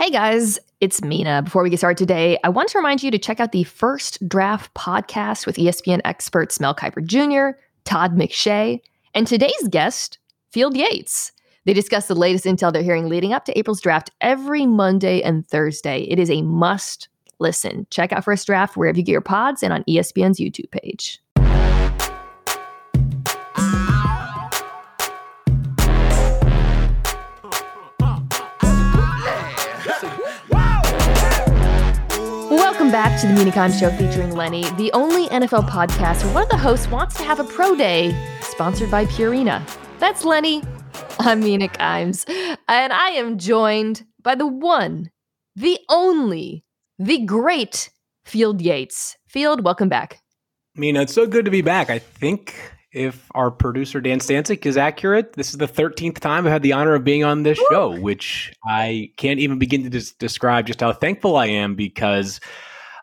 Hey guys, it's Mina. Before we get started today, I want to remind you to check out the First Draft podcast with ESPN experts Mel Kiper Jr., Todd McShay, and today's guest, Field Yates. They discuss the latest intel they're hearing leading up to April's draft every Monday and Thursday. It is a must listen. Check out First Draft wherever you get your pods and on ESPN's YouTube page. Welcome back to the Mina Show featuring Lenny, the only NFL podcast where one of the hosts wants to have a pro day sponsored by Purina. That's Lenny. I'm Mina Kimes, and I am joined by the one, the only, the great Field Yates. Field, welcome back. Mina, it's so good to be back. I think if our producer Dan Stancic is accurate, this is the 13th time I've had the honor of being on this Woo! show, which I can't even begin to des- describe just how thankful I am because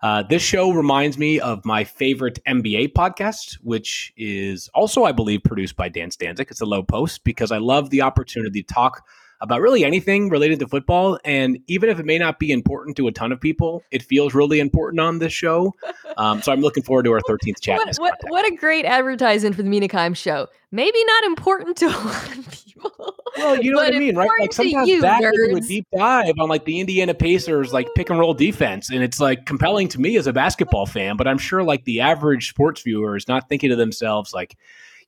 uh, this show reminds me of my favorite NBA podcast, which is also, I believe, produced by Dan Stancic. It's a Lowe Post because I love the opportunity to talk about really anything related to football. And even if it may not be important to a ton of people, it feels really important on this show. Um, so I'm looking forward to our 13th chat. What, what, what, a great advertisement for the Mina Kimes show. Maybe not important to a lot of people. Well, you know what I mean, right? Like sometimes you, Zach do a deep dive on like the Indiana Pacers like pick and roll defense, and it's like compelling to me as a basketball fan. But I'm sure like the average sports viewer is not thinking to themselves like,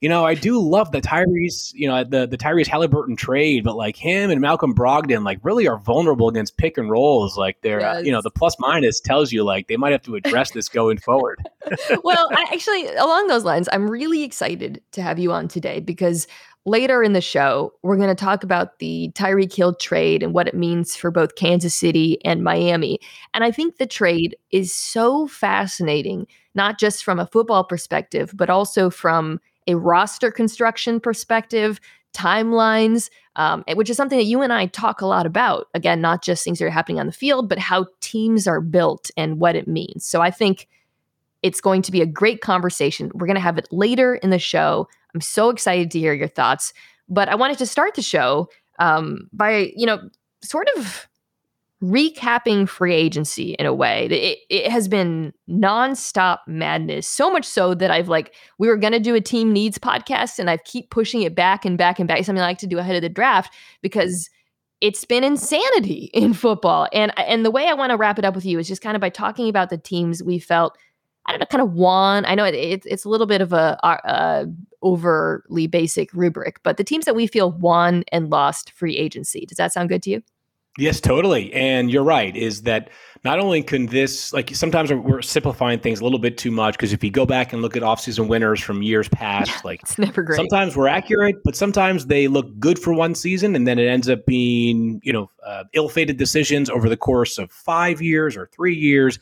you know, I do love the Tyrese, you know, the the Tyrese Halliburton trade, but like him and Malcolm Brogdon, like really are vulnerable against pick and rolls. Like they're, yes. uh, you know, the plus minus tells you like they might have to address this going forward. well, I, actually, along those lines, I'm really excited to have you on today because later in the show, we're going to talk about the Tyreek Hill trade and what it means for both Kansas City and Miami. And I think the trade is so fascinating, not just from a football perspective, but also from a roster construction perspective, timelines, um, which is something that you and I talk a lot about. Again, not just things that are happening on the field, but how teams are built and what it means. So I think it's going to be a great conversation. We're going to have it later in the show. I'm so excited to hear your thoughts. But I wanted to start the show um, by, you know, sort of recapping free agency in a way. It, it has been nonstop madness, so much so that I've like, we were going to do a team needs podcast and I've keep pushing it back and back and back. Something I like to do ahead of the draft because it's been insanity in football. And, and the way I want to wrap it up with you is just kind of by talking about the teams we felt, I don't know, kind of won. I know it, it, it's a little bit of a, a overly basic rubric, but the teams that we feel won and lost free agency. Does that sound good to you? Yes, totally. And you're right, is that not only can this, like sometimes we're simplifying things a little bit too much because if you go back and look at offseason winners from years past, yeah, like it's never great. Sometimes we're accurate, but sometimes they look good for one season and then it ends up being, you know, uh, ill fated decisions over the course of five years or three years.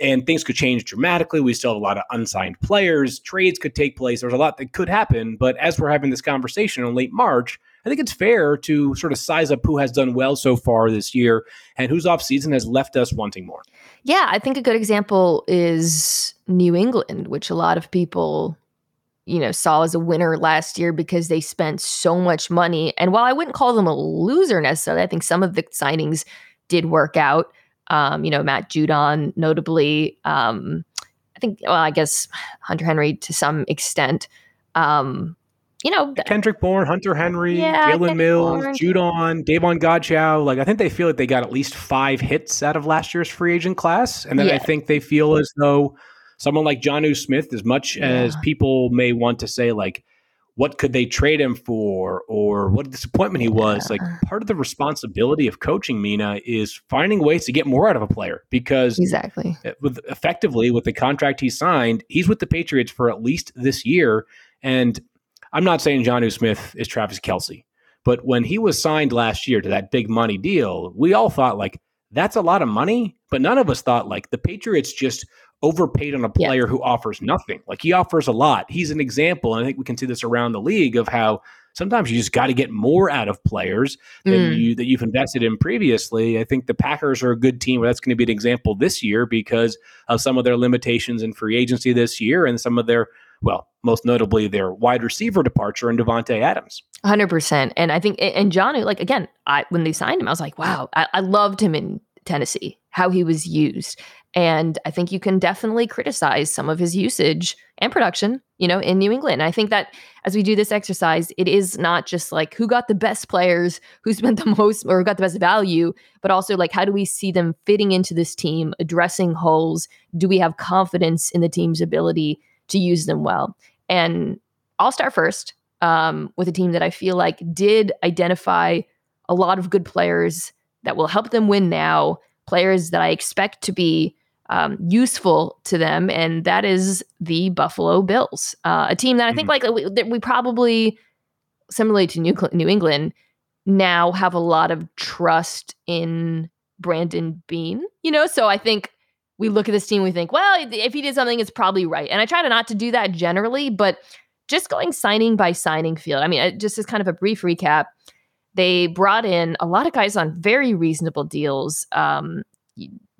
And things could change dramatically. We still have a lot of unsigned players. Trades could take place. There's a lot that could happen. But as we're having this conversation in late March, I think it's fair to sort of size up who has done well so far this year and whose offseason has left us wanting more. Yeah, I think a good example is New England, which a lot of people you know saw as a winner last year because they spent so much money. And while i wouldn't call them a loser necessarily i think some of the signings did work out. Um, you know matt judon notably um, i think well i guess hunter henry to some extent. Um, you know, Kendrick Bourne, Hunter Henry, yeah, Jalen Mills, Bourne. Judon, Davon Godchaux. Like I think they feel like they got at least five hits out of last year's free agent class, and then yeah. I think they feel as though someone like Jonnu Smith, as much yeah. as people may want to say like, what could they trade him for, or what a disappointment he was, like part of the responsibility of coaching Mina is finding ways to get more out of a player because exactly with effectively with the contract he signed, he's with the Patriots for at least this year, and I'm not saying Jonnu Smith is Travis Kelce, but when he was signed last year to that big money deal, we all thought like that's a lot of money, but none of us thought like the Patriots just overpaid on a player yeah. who offers nothing. Like he offers a lot. He's an example, and I think we can see this around the league of how sometimes you just got to get more out of players than mm. you that you've invested in previously. I think the Packers are a good team where that's going to be an example this year because of some of their limitations in free agency this year and some of their well, most notably their wide receiver departure and Davante Adams. 100%. And I think, and John, like, again, I when they signed him, I was like, wow, I, I loved him in, Tennessee, how he was used. And I think you can definitely criticize some of his usage and production, you know, in New England. I think that as we do this exercise, it is not just like who got the best players, who spent the most or got the best value, but also like how do we see them fitting into this team, addressing holes? Do we have confidence in the team's ability to use them well? And I'll start first um, with a team that I feel like did identify a lot of good players that will help them win now, players that I expect to be um, useful to them, and that is the Buffalo Bills, uh, a team that I think mm-hmm. like we, we, probably, similarly to New, New England, now have a lot of trust in Brandon Beane. You know, so I think we look at this team, we think, well, if he did something, it's probably right, and I try to not to do that generally, but just going signing by signing field. I mean, just as kind of a brief recap they brought in a lot of guys on very reasonable deals. Um,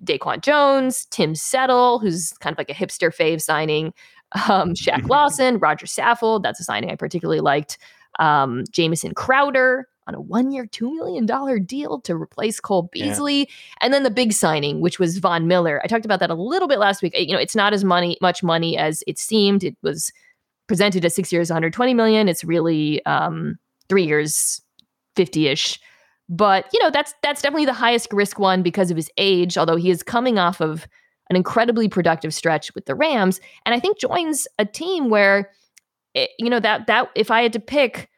DaQuan Jones, Tim Settle, who's kind of like a hipster fave signing, um, Shaq Lawson, Roger Saffold, that's a signing I particularly liked, um, Jamison Crowder on a one year, $2 million deal to replace Cole Beasley. Yeah. And then the big signing, which was Von Miller. I talked about that a little bit last week. You know, it's not as money, much money as it seemed. It was presented as six years, 120 million. It's really um, three years, 50ish. But, you know, that's that's definitely the highest risk one because of his age, although he is coming off of an incredibly productive stretch with the Rams and I think joins a team where it, you know that that if I had to pick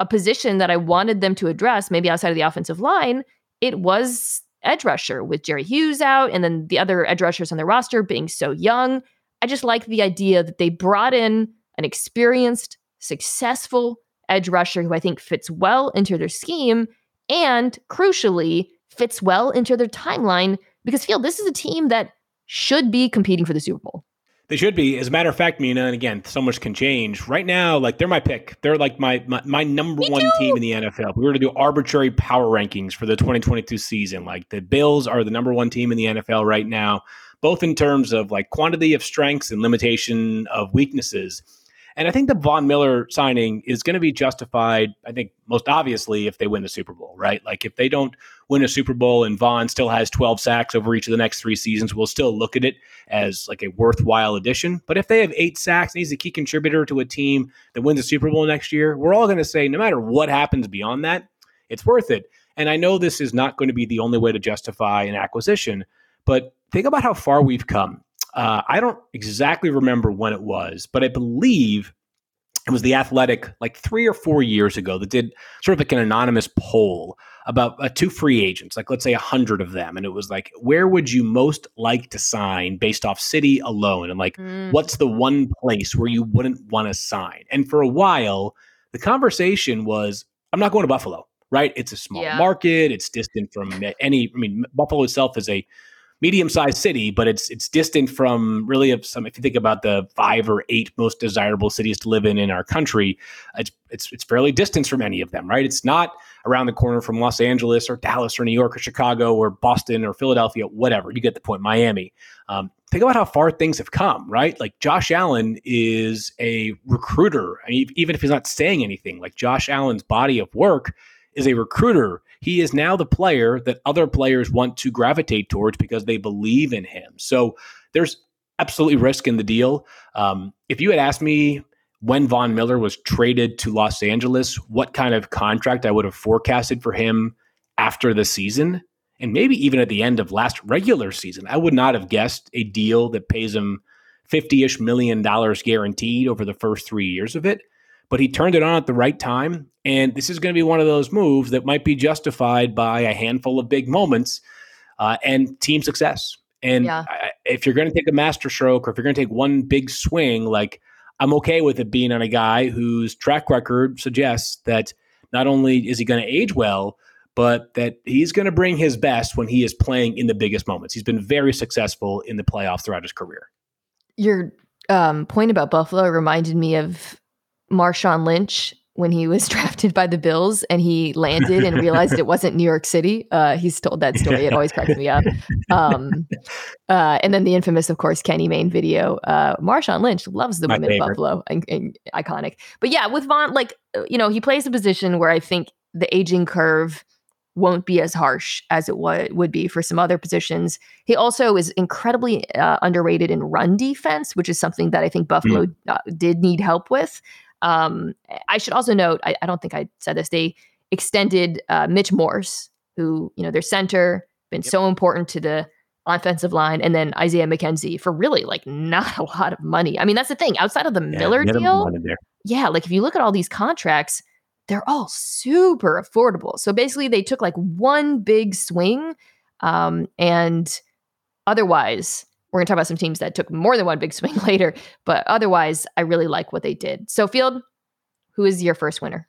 a position that I wanted them to address, maybe outside of the offensive line, it was edge rusher with Jerry Hughes out and then the other edge rushers on their roster being so young. I just like the idea that they brought in an experienced, successful edge rusher who I think fits well into their scheme and crucially fits well into their timeline because Field, this is a team that should be competing for the Super Bowl. They should be. As a matter of fact, Mina, and again, so much can change. Right now, like they're my pick. They're like my my, my number Me one too. team in the NFL. we were to do arbitrary power rankings for the 2022 season. Like the Bills are the number one team in the NFL right now, both in terms of like quantity of strengths and limitation of weaknesses. And I think the Von Miller signing is going to be justified, I think, most obviously if they win the Super Bowl, right? Like if they don't win a Super Bowl and Von still has 12 sacks over each of the next three seasons, we'll still look at it as like a worthwhile addition. But if they have eight sacks and he's a key contributor to a team that wins a Super Bowl next year, we're all going to say no matter what happens beyond that, it's worth it. And I know this is not going to be the only way to justify an acquisition, but think about how far we've come. Uh, I don't exactly remember when it was, but I believe it was the Athletic like three or four years ago that did sort of like an anonymous poll about uh, two free agents, like let's say a hundred of them, and it was like, where would you most like to sign based off city alone, and like, mm. what's the one place where you wouldn't want to sign? And for a while, the conversation was, I'm not going to Buffalo, right? It's a small yeah. market, it's distant from any. I mean, Buffalo itself is a medium-sized city, but it's it's distant from really some. If you think about the five or eight most desirable cities to live in in our country, it's it's it's fairly distant from any of them, right? It's not around the corner from Los Angeles or Dallas or New York or Chicago or Boston or Philadelphia, whatever. You get the point. Miami. Um, think about how far things have come, right? Like Josh Allen is a recruiter, even if he's not saying anything. Like Josh Allen's body of work is a recruiter he is now the player that other players want to gravitate towards because they believe in him. So there's absolutely risk in the deal. Um, if you had asked me when Von Miller was traded to Los Angeles, what kind of contract I would have forecasted for him after the season, and maybe even at the end of last regular season, I would not have guessed a deal that pays him 50 ish million dollars guaranteed over the first three years of it but he turned it on at the right time. And this is going to be one of those moves that might be justified by a handful of big moments uh, and team success. And yeah. I, if you're going to take a master stroke or if you're going to take one big swing, like I'm okay with it being on a guy whose track record suggests that not only is he going to age well, but that he's going to bring his best when he is playing in the biggest moments. He's been very successful in the playoffs throughout his career. Your um, point about Buffalo reminded me of Marshawn Lynch when he was drafted by the Bills and he landed and realized it wasn't New York City. Uh, he's told that story. It always cracks me up. Um, uh, and then the infamous, of course, Kenny Mayne video. Uh, Marshawn Lynch loves the My women favorite. of Buffalo and, and, iconic. But yeah, with Von, like, uh, you know, he plays a position where I think the aging curve won't be as harsh as it w- would be for some other positions. He also is incredibly uh, underrated in run defense, which is something that I think Buffalo mm. uh, did need help with. Um, I should also note, I, I, don't think I said this, they extended uh, Mitch Morse, who, you know, their center, been yep. so important to the offensive line, and then Isaiah McKenzie for really like not a lot of money. I mean, that's the thing. Outside of the yeah, Miller deal, yeah, like if you look at all these contracts, they're all super affordable. So basically, they took like one big swing, um, and otherwise, we're gonna talk about some teams that took more than one big swing later. But otherwise, I really like what they did. So, Field, who is your first winner?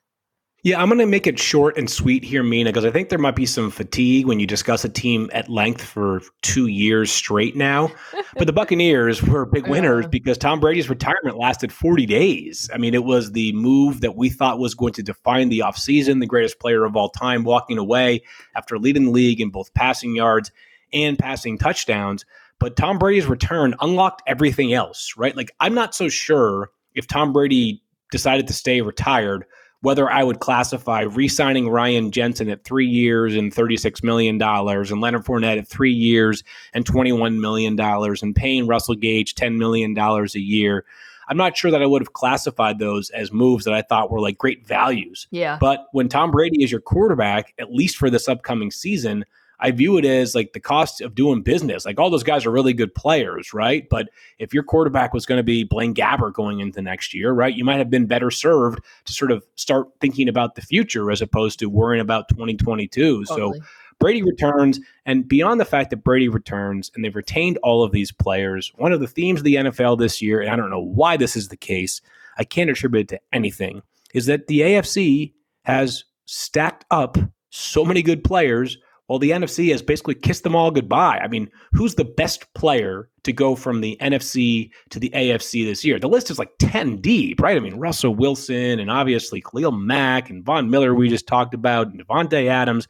Yeah, I'm going to make it short and sweet here, Mina, because I think there might be some fatigue when you discuss a team at length for two years straight now. But the Buccaneers were big winners because Tom Brady's retirement lasted 40 days. I mean, it was the move that we thought was going to define the offseason, the greatest player of all time walking away after leading the league in both passing yards and passing touchdowns. But Tom Brady's return unlocked everything else, right? Like, I'm not so sure if Tom Brady decided to stay retired – whether I would classify re signing Ryan Jensen at three years and $36 million and Leonard Fournette at three years and $21 million and paying Russell Gage $10 million a year. I'm not sure that I would have classified those as moves that I thought were like great values. Yeah. But when Tom Brady is your quarterback, at least for this upcoming season, I view it as like the cost of doing business. Like all those guys are really good players, right? But if your quarterback was going to be Blaine Gabbert going into next year, right, you might have been better served to sort of start thinking about the future as opposed to worrying about 2022. Totally. So Brady returns, and beyond the fact that Brady returns and they've retained all of these players, one of the themes of the NFL this year, and I don't know why this is the case, I can't attribute it to anything, is that the AFC has stacked up so many good players well, the NFC has basically kissed them all goodbye. I mean, who's the best player to go from the NFC to the AFC this year? The list is like 10 deep, right? I mean, Russell Wilson and obviously Khalil Mack and Von Miller, we just talked about, and Davante Adams,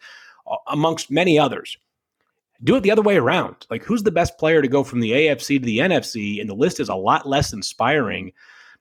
amongst many others. Do it the other way around. Like, who's the best player to go from the AFC to the NFC? And the list is a lot less inspiring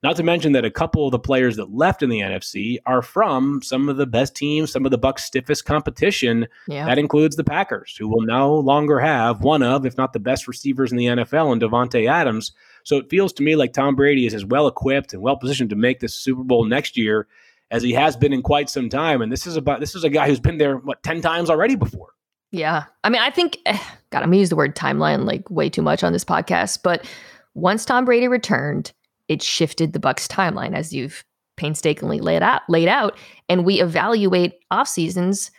not to mention that a couple of the players that left in the NFC are from some of the best teams, some of the Bucks' stiffest competition. Yeah. That includes the Packers, who will no longer have one of, if not the best receivers in the NFL, and Davante Adams. So it feels to me like Tom Brady is as well equipped and well positioned to make this Super Bowl next year as he has been in quite some time. And this is about this is a guy who's been there what ten times already before. Yeah, I mean, I think eh, God, I'm gonna use the word timeline like way too much on this podcast, but once Tom Brady returned it shifted the Bucks timeline as you've painstakingly laid out laid out. And we evaluate off seasons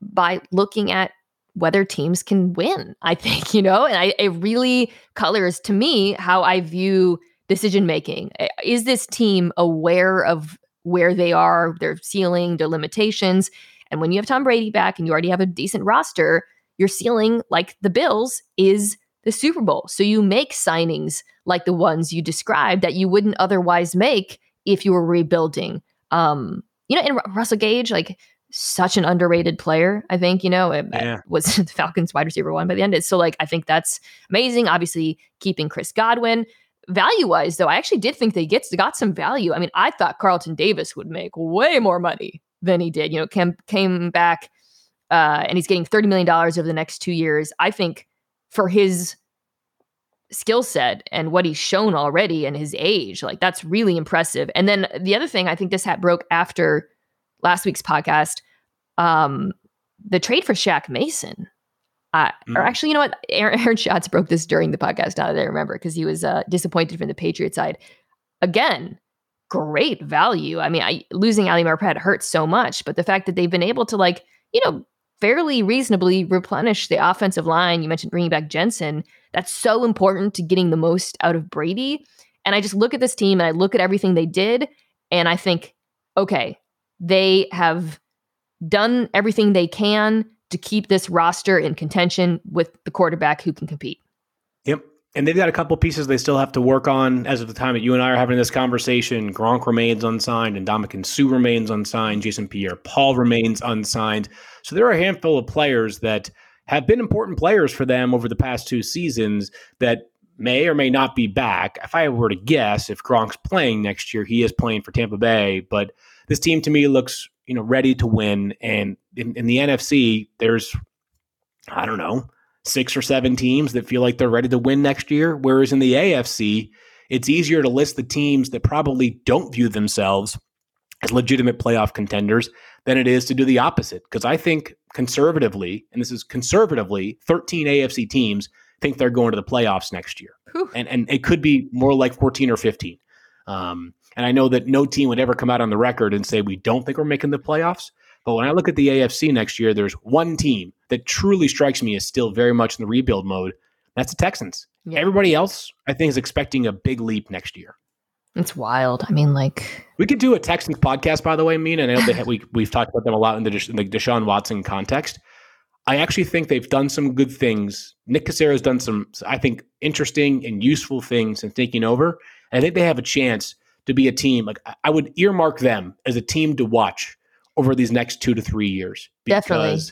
by looking at whether teams can win i think you know? And I, it really colors to me how i view decision making is this team aware of where they are their ceiling their limitations? And when you have tom brady back and you already have a decent roster your ceiling like the bills is the Super Bowl. So you make signings like the ones you described that you wouldn't otherwise make if you were rebuilding. Um, you know, and Russell Gage, like such an underrated player. I think you know it, yeah. was the Falcons wide receiver one by the end. So like I think that's amazing. Obviously, keeping Chris Godwin. Value wise, though, I actually did think they get got some value. I mean, I thought Carlton Davis would make way more money than he did. You know, came came back, uh, and he's getting thirty million dollars over the next two years. I think for his skill set and what he's shown already and his age. Like that's really impressive. And then the other thing, I think this hat broke after last week's podcast. Um, the trade for Shaq Mason. Uh, mm. Or actually, you know what? Aaron, Aaron Schatz broke this during the podcast. Now that I remember, because he was uh, disappointed from the Patriot side. Again, great value. I mean, I, losing Ali Marpet hurts so much, but the fact that they've been able to like, you know, fairly reasonably replenish the offensive line. You mentioned bringing back Jensen. That's so important to getting the most out of Brady. And I just look at this team and I look at everything they did and I think, okay, they have done everything they can to keep this roster in contention with the quarterback who can compete. Yep. And they've got a couple pieces they still have to work on as of the time that you and I are having this conversation. Gronk remains unsigned, and Ndamukong Suh remains unsigned. Jason Pierre Paul remains unsigned. So there are a handful of players that have been important players for them over the past two seasons that may or may not be back. If I were to guess, if Gronk's playing next year, he is playing for Tampa Bay. But this team to me looks you know, ready to win. And in, in the NFC, there's, I don't know, six or seven teams that feel like they're ready to win next year. Whereas in the AFC, it's easier to list the teams that probably don't view themselves as legitimate playoff contenders than it is to do the opposite. Because I think conservatively, and this is conservatively, 13 AFC teams think they're going to the playoffs next year. And, and it could be more like 14 or 15. Um, and I know that no team would ever come out on the record and say we don't think we're making the playoffs. But when I look at the AFC next year, there's one team that truly strikes me as still very much in the rebuild mode. That's the Texans. Yeah. Everybody else, I think, is expecting a big leap next year. It's wild. I mean, like we could do a Texans podcast, by the way, Mina, and I know that we we've talked about them a lot in the, in the Deshaun Watson context. I actually think they've done some good things. Nick Caserio has done some, I think, interesting and useful things in taking over. And I think they have a chance to be a team. Like I would earmark them as a team to watch over these next two to three years. Definitely.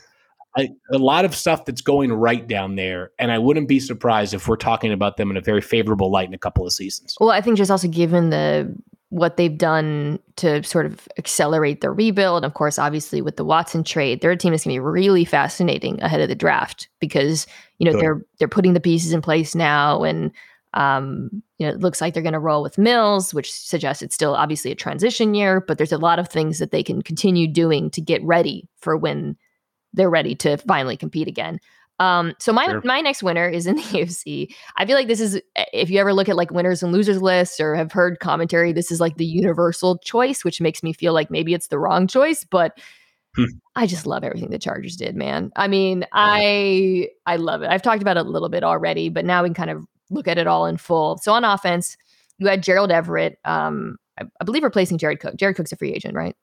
I, a lot of stuff that's going right down there, and I wouldn't be surprised if we're talking about them in a very favorable light in a couple of seasons. Well, I think just also given the what they've done to sort of accelerate the rebuild. Of course, obviously with the Watson trade, their team is going to be really fascinating ahead of the draft because you know they're they're putting the pieces in place now, and um, you know it looks like they're going to roll with Mills, which suggests it's still obviously a transition year, but there's a lot of things that they can continue doing to get ready for when they're ready to finally compete again. Um, so my sure. my next winner is in the AFC. I feel like this is if you ever look at like winners and losers lists or have heard commentary, this is like the universal choice, which makes me feel like maybe it's the wrong choice, but hmm. I just love everything the Chargers did, man. I mean, I I love it. I've talked about it a little bit already, but now we can kind of look at it all in full. So on offense, you had Gerald Everett, um, I, I believe replacing Jared Cook. Jared Cook's a free agent, right?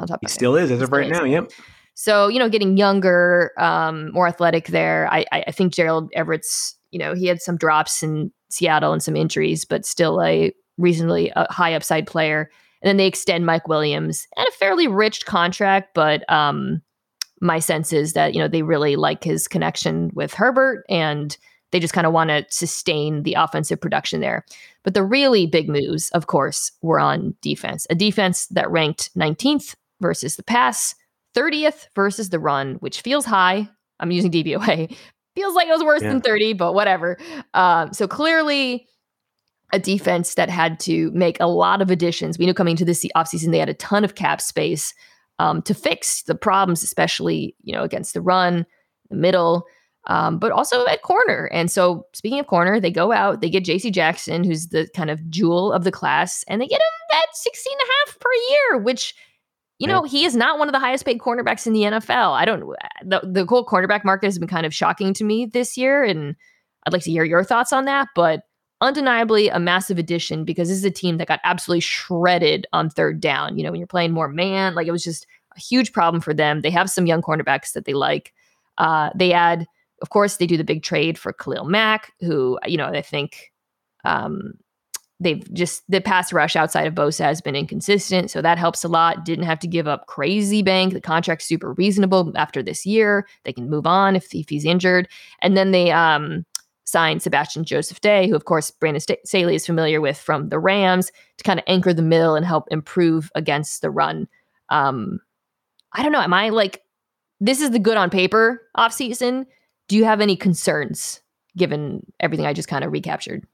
On top, he still is as of right is. now. Yep. So, you know, getting younger, um, more athletic there. I, I think Gerald Everett's, you know, he had some drops in Seattle and some injuries, but still a reasonably uh, high upside player. And then they extend Mike Williams and a fairly rich contract, but um, my sense is that, you know, they really like his connection with Herbert and they just kind of want to sustain the offensive production there. But the really big moves, of course, were on defense. A defense that ranked 19th versus the pass, 30th versus the run, which feels high. I'm using DVOA. feels like it was worse yeah. than 30, but whatever. Um, so clearly, a defense that had to make a lot of additions. We knew coming into this offseason, they had a ton of cap space um, to fix the problems, especially you know against the run, the middle, um, but also at corner. And so, speaking of corner, they go out, they get J.C. Jackson, who's the kind of jewel of the class, and they get him at 16 and a half per year, which you know, he is not one of the highest paid cornerbacks in the NFL. I don't the the whole cornerback market has been kind of shocking to me this year, and I'd like to hear your thoughts on that. But undeniably a massive addition because this is a team that got absolutely shredded on third down. You know, when you're playing more man, like it was just a huge problem for them. They have some young cornerbacks that they like. Uh, they add, of course, they do the big trade for Khalil Mack, who you know I think um, they've just the pass rush outside of Bosa has been inconsistent, so that helps a lot. Didn't have to give up crazy bank. The contract's super reasonable after this year. They can move on if, if he's injured, and then they um, signed Sebastian Joseph Day, who of course Brandon St- Staley is familiar with from the Rams, to kind of anchor the middle and help improve against the run. Um, I don't know. Am I like this is the good on paper off season? Do you have any concerns given everything I just kind of recaptured?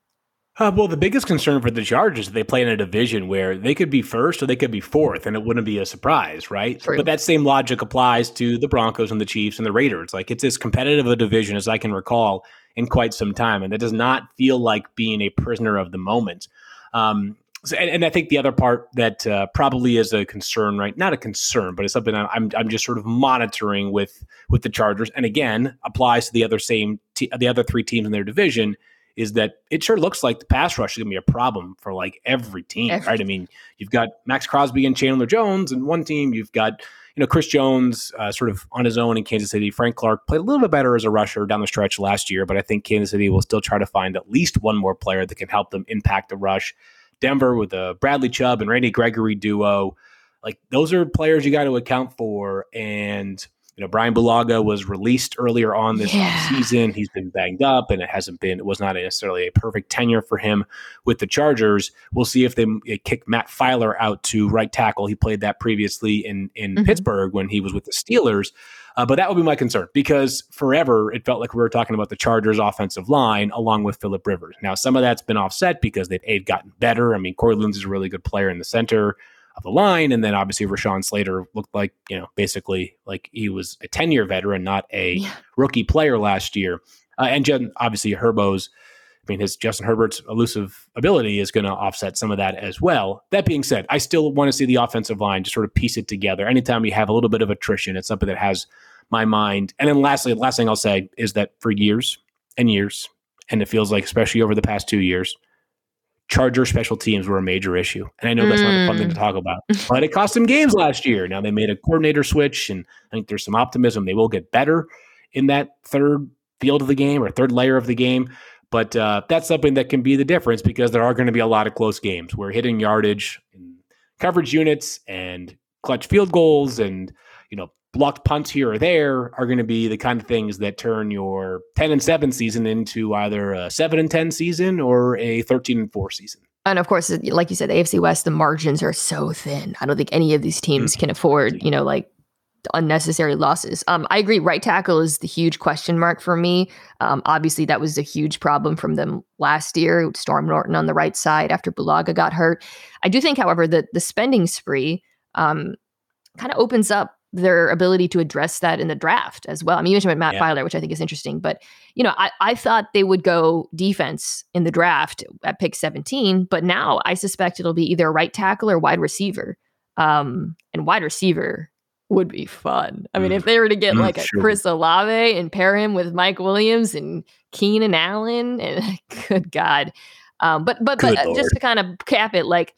Uh, well, the biggest concern for the Chargers is they play in a division where they could be first or they could be fourth, and it wouldn't be a surprise, right? True. But that same logic applies to the Broncos and the Chiefs and the Raiders. Like it's as competitive a division as I can recall in quite some time, and that does not feel like being a prisoner of the moment. Um, so, and, and, I think the other part that uh, probably is a concern, right? Not a concern, but it's something I'm I'm just sort of monitoring with with the Chargers, and again applies to the other same te- the other three teams in their division is that it sure looks like the pass rush is going to be a problem for like every team, every right? I mean, you've got Maxx Crosby and Chandler Jones in one team. You've got you know Chris Jones uh, sort of on his own in Kansas City. Frank Clark played a little bit better as a rusher down the stretch last year, but I think Kansas City will still try to find at least one more player that can help them impact the rush. Denver with a Bradley Chubb and Randy Gregory duo, like those are players you got to account for and you know, Brian Bulaga was released earlier on this Yeah. season. He's been banged up, and it hasn't been. It was not necessarily a perfect tenure for him with the Chargers. We'll see if they kick Matt Feiler out to right tackle. He played that previously in in Mhm. Pittsburgh when he was with the Steelers. Uh, but that would be my concern because forever it felt like we were talking about the Chargers' offensive line along with Philip Rivers. Now some of that's been offset because they've gotten better. I mean, Corey Linsley's a really good player in the center of the line, and then obviously Rashawn Slater looked like you know basically like he was a ten year veteran, not a Yeah. rookie player last year. Uh, and Jen, obviously Herbo's. I mean, his Justin Herbert's elusive ability is going to offset some of that as well. That being said, I still want to see the offensive line just sort of piece it together. Anytime you have a little bit of attrition, it's something that has my mind. And then lastly, last thing I'll say is that for years and years, and it feels like especially over the past two years, Charger special teams were a major issue. And I know that's not a fun thing to talk about, but it cost them games last year. Now they made a coordinator switch, and I think there's some optimism they will get better in that third field of the game or third layer of the game. But uh, that's something that can be the difference because there are going to be a lot of close games where hitting yardage and coverage units and clutch field goals and you know blocked punts here or there are going to be the kind of things that turn your 10 and 7 season into either a 7 and 10 season or a 13 and 4 season. And of course, like you said, the AFC West, the margins are so thin. I don't think any of these teams can afford, you know, like unnecessary losses. Um, I agree. Right tackle is the huge question mark for me. Um, obviously, that was a huge problem from them last year. Storm Norton on the right side after Bulaga got hurt. I do think, however, that the spending spree um, kind of opens up their ability to address that in the draft as well. I mean, you mentioned Matt Yeah. Feiler, which I think is interesting, but you know, I, I thought they would go defense in the draft at pick 17, but now I suspect it'll be either a right tackle or wide receiver. Um, and wide receiver would be fun. I mean, Mm. if they were to get Mm, like a sure. Chris Olave and pair him with Mike Williams and Keenan Allen, and good God. Um, but but Good but uh, Lord. just to kind of cap it, like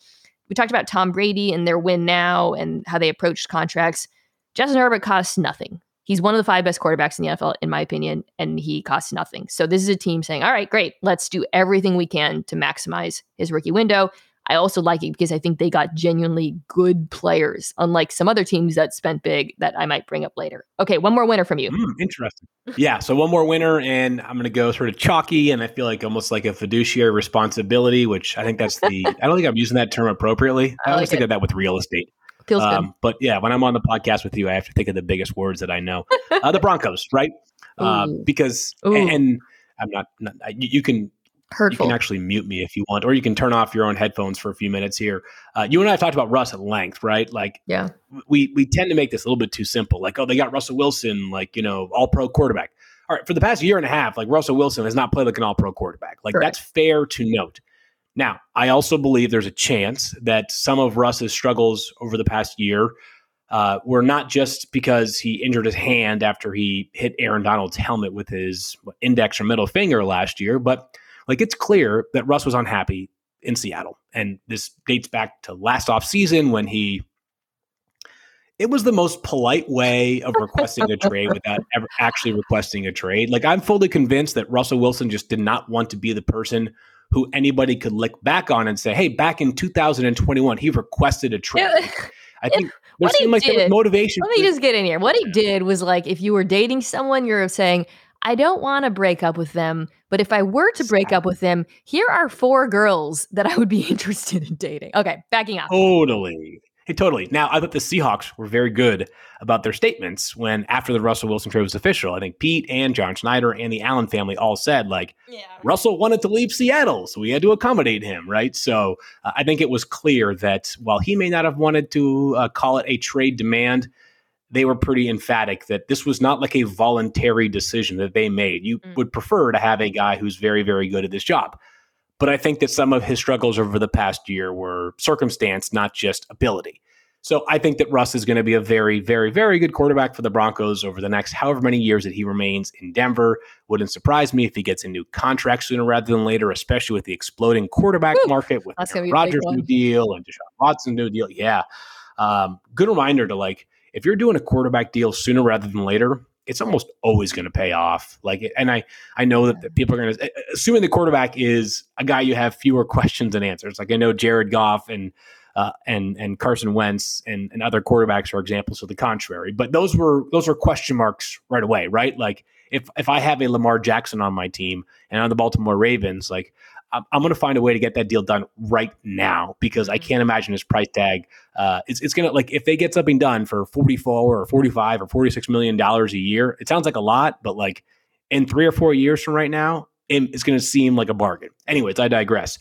we talked about Tom Brady and their win now and how they approached contracts. Justin Herbert costs nothing. He's one of the five best quarterbacks in the NFL, in my opinion, and he costs nothing. So this is a team saying, "All right, great, let's do everything we can to maximize his rookie window." I also like it because I think they got genuinely good players, unlike some other teams that spent big that I might bring up later. Okay, one more winner from you. Mm, interesting. Yeah. So one more winner, and I'm going to go sort of chalky, and I feel like almost like a fiduciary responsibility, which I think that's the. I don't think I'm using that term appropriately. I, I always like think of that with real estate. Feels Um, but yeah, when I'm on the podcast with you, I have to think of the biggest words that I know. Uh, the Broncos, right? Uh, because Ooh. and, and I'm not. not you, you can good. you can actually mute me if you want, or you can turn off your own headphones for a few minutes here. Uh, you and I have talked about Russ at length, right? Like yeah. we we tend to make this a little bit too simple. Like, oh, they got Russell Wilson, like you know, all pro quarterback. All right, for the past year and a half, like Russell Wilson has not played like an all pro quarterback. Like Correct. that's fair to note. Now, I also believe there's a chance that some of Russ's struggles over the past year uh, were not just because he injured his hand after he hit Aaron Donald's helmet with his index or middle finger last year, but like it's clear that Russ was unhappy in Seattle. And this dates back to last offseason when he it was the most polite way of requesting a trade without ever actually requesting a trade. Like I'm fully convinced that Russell Wilson just did not want to be the person who anybody could look back on and say, "Hey, back in 2021, he requested a trade." I think there What he seemed like there was did- motivation. Let me just get in here. What he did was like if you were dating someone, you're saying, I don't want to break up with them, but if I were to break up with them, here are four girls that I would be interested in dating. Okay, backing up. Totally. Hey, totally. Now, I thought the Seahawks were very good about their statements when, after the Russell Wilson trade was official, I think Pete and John Schneider and the Allen family all said, like, Yeah. Russell wanted to leave Seattle, so we had to accommodate him, right? So uh, I think it was clear that while he may not have wanted to uh, call it a trade demand, they were pretty emphatic that this was not like a voluntary decision that they made. You Mm. would prefer to have a guy who's very, very good at this job. But I think that some of his struggles over the past year were circumstance, not just ability. So I think that Russ is going to be a very, very, very good quarterback for the Broncos over the next however many years that he remains in Denver. Wouldn't surprise me if he gets a new contract sooner rather than later, especially with the exploding quarterback Woo! market with That's Aaron gonna be a big Rodgers' new deal and Deshaun Watson new deal. Yeah. Um, good reminder to like, if you're doing a quarterback deal sooner rather than later, it's almost always going to pay off. Like, and I, I know that the people are going to, assuming the quarterback is a guy you have fewer questions and answers. Like I know Jared Goff and uh, and and Carson Wentz and, and other quarterbacks are examples of the contrary. But those were those were question marks right away, right? Like if if I have a Lamar Jackson on my team and on the Baltimore Ravens, like I'm, I'm going to find a way to get that deal done right now because I can't imagine his price tag. Uh, it's it's going to like if they get something done for 44 or 45 or 46 million dollars a year, it sounds like a lot, but like in three or four years from right now, it's going to seem like a bargain. Anyways, I digress.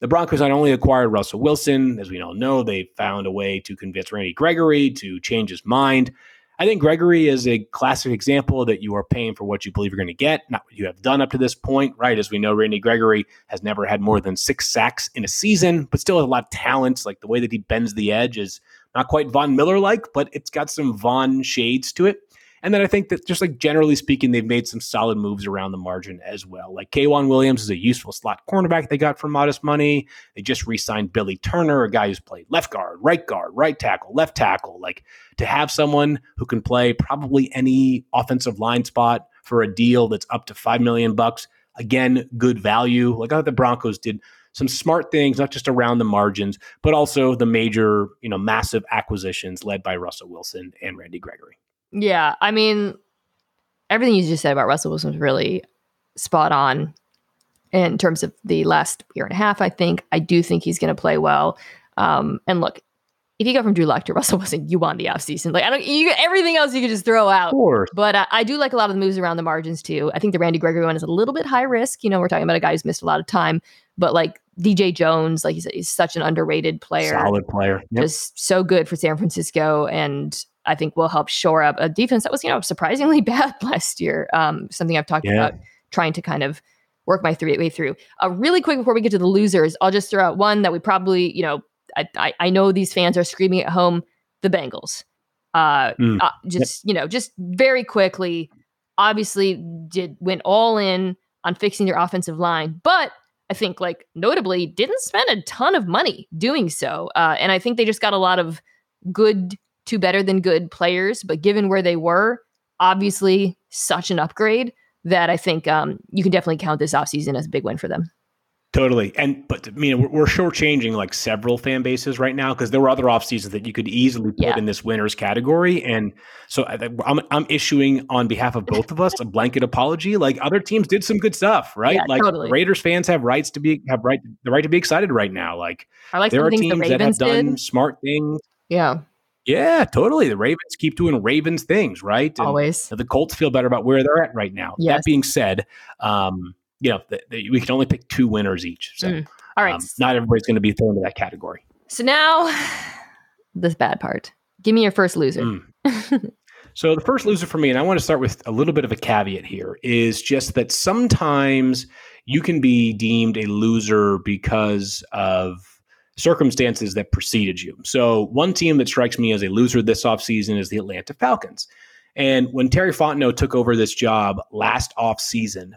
The Broncos not only acquired Russell Wilson, as we all know, they found a way to convince Randy Gregory to change his mind. I think Gregory is a classic example that you are paying for what you believe you're going to get, not what you have done up to this point, right? As we know, Randy Gregory has never had more than six sacks in a season, but still has a lot of talent. Like the way that he bends the edge is not quite Von Miller like, but it's got some Von shades to it. And then I think that just like generally speaking, they've made some solid moves around the margin as well. Like K'Waun Williams is a useful slot cornerback they got for modest money. They just re signed Billy Turner, a guy who's played left guard, right guard, right tackle, left tackle. Like to have someone who can play probably any offensive line spot for a deal that's up to five million bucks. Again, good value. Like I thought the Broncos did some smart things, not just around the margins, but also the major, you know, massive acquisitions led by Russell Wilson and Randy Gregory. Yeah, I mean, everything you just said about Russell Wilson was really spot on in terms of the last year and a half. I think I do think he's going to play well. Um, and look, if you go from Drew Lock to Russell Wilson, you won the offseason. Like I don't, you everything else you could just throw out. But uh, I do like a lot of the moves around the margins too. I think the Randy Gregory one is a little bit high risk. You know, we're talking about a guy who's missed a lot of time, but like DJ Jones, like you said, he's such an underrated player, solid player, yep. just so good for San Francisco, and I think will help shore up a defense that was, you know, surprisingly bad last year. Um, something I've talked yeah. about trying to kind of work my three way through. Uh, really quick before we get to the losers, I'll just throw out one that we probably, you know, I, I, I know these fans are screaming at home, the Bengals. Uh, mm. uh just you know, just very quickly, obviously did went all in on fixing their offensive line, but I think like notably didn't spend a ton of money doing so. Uh, and I think they just got a lot of good to better than good players, but given where they were, obviously such an upgrade that I think um, you can definitely count this offseason as a big win for them. Totally. And, but I mean, we're, we're shortchanging like several fan bases right now because there were other off seasons that you could easily put yeah. in this winners category. And so I'm, I'm issuing on behalf of both of us a blanket apology. Like other teams did some good stuff, right? Yeah, like totally. Raiders fans have rights to be, have right, the right to be excited right now. Like, I like there are teams the that have done did. smart things. Yeah. Yeah, totally. The Ravens keep doing Ravens things, right? And Always. The Colts feel better about where they're at right now. Yes. That being said, um, you know, the, the, we can only pick two winners each. So, mm. all right, um, not everybody's going to be thrown into that category. So now, this bad part. Give me your first loser. Mm. so the first loser for me, and I want to start with a little bit of a caveat here, is just that sometimes you can be deemed a loser because of circumstances that preceded you. So, one team that strikes me as a loser this offseason is the Atlanta Falcons. And when Terry Fontenot took over this job last offseason,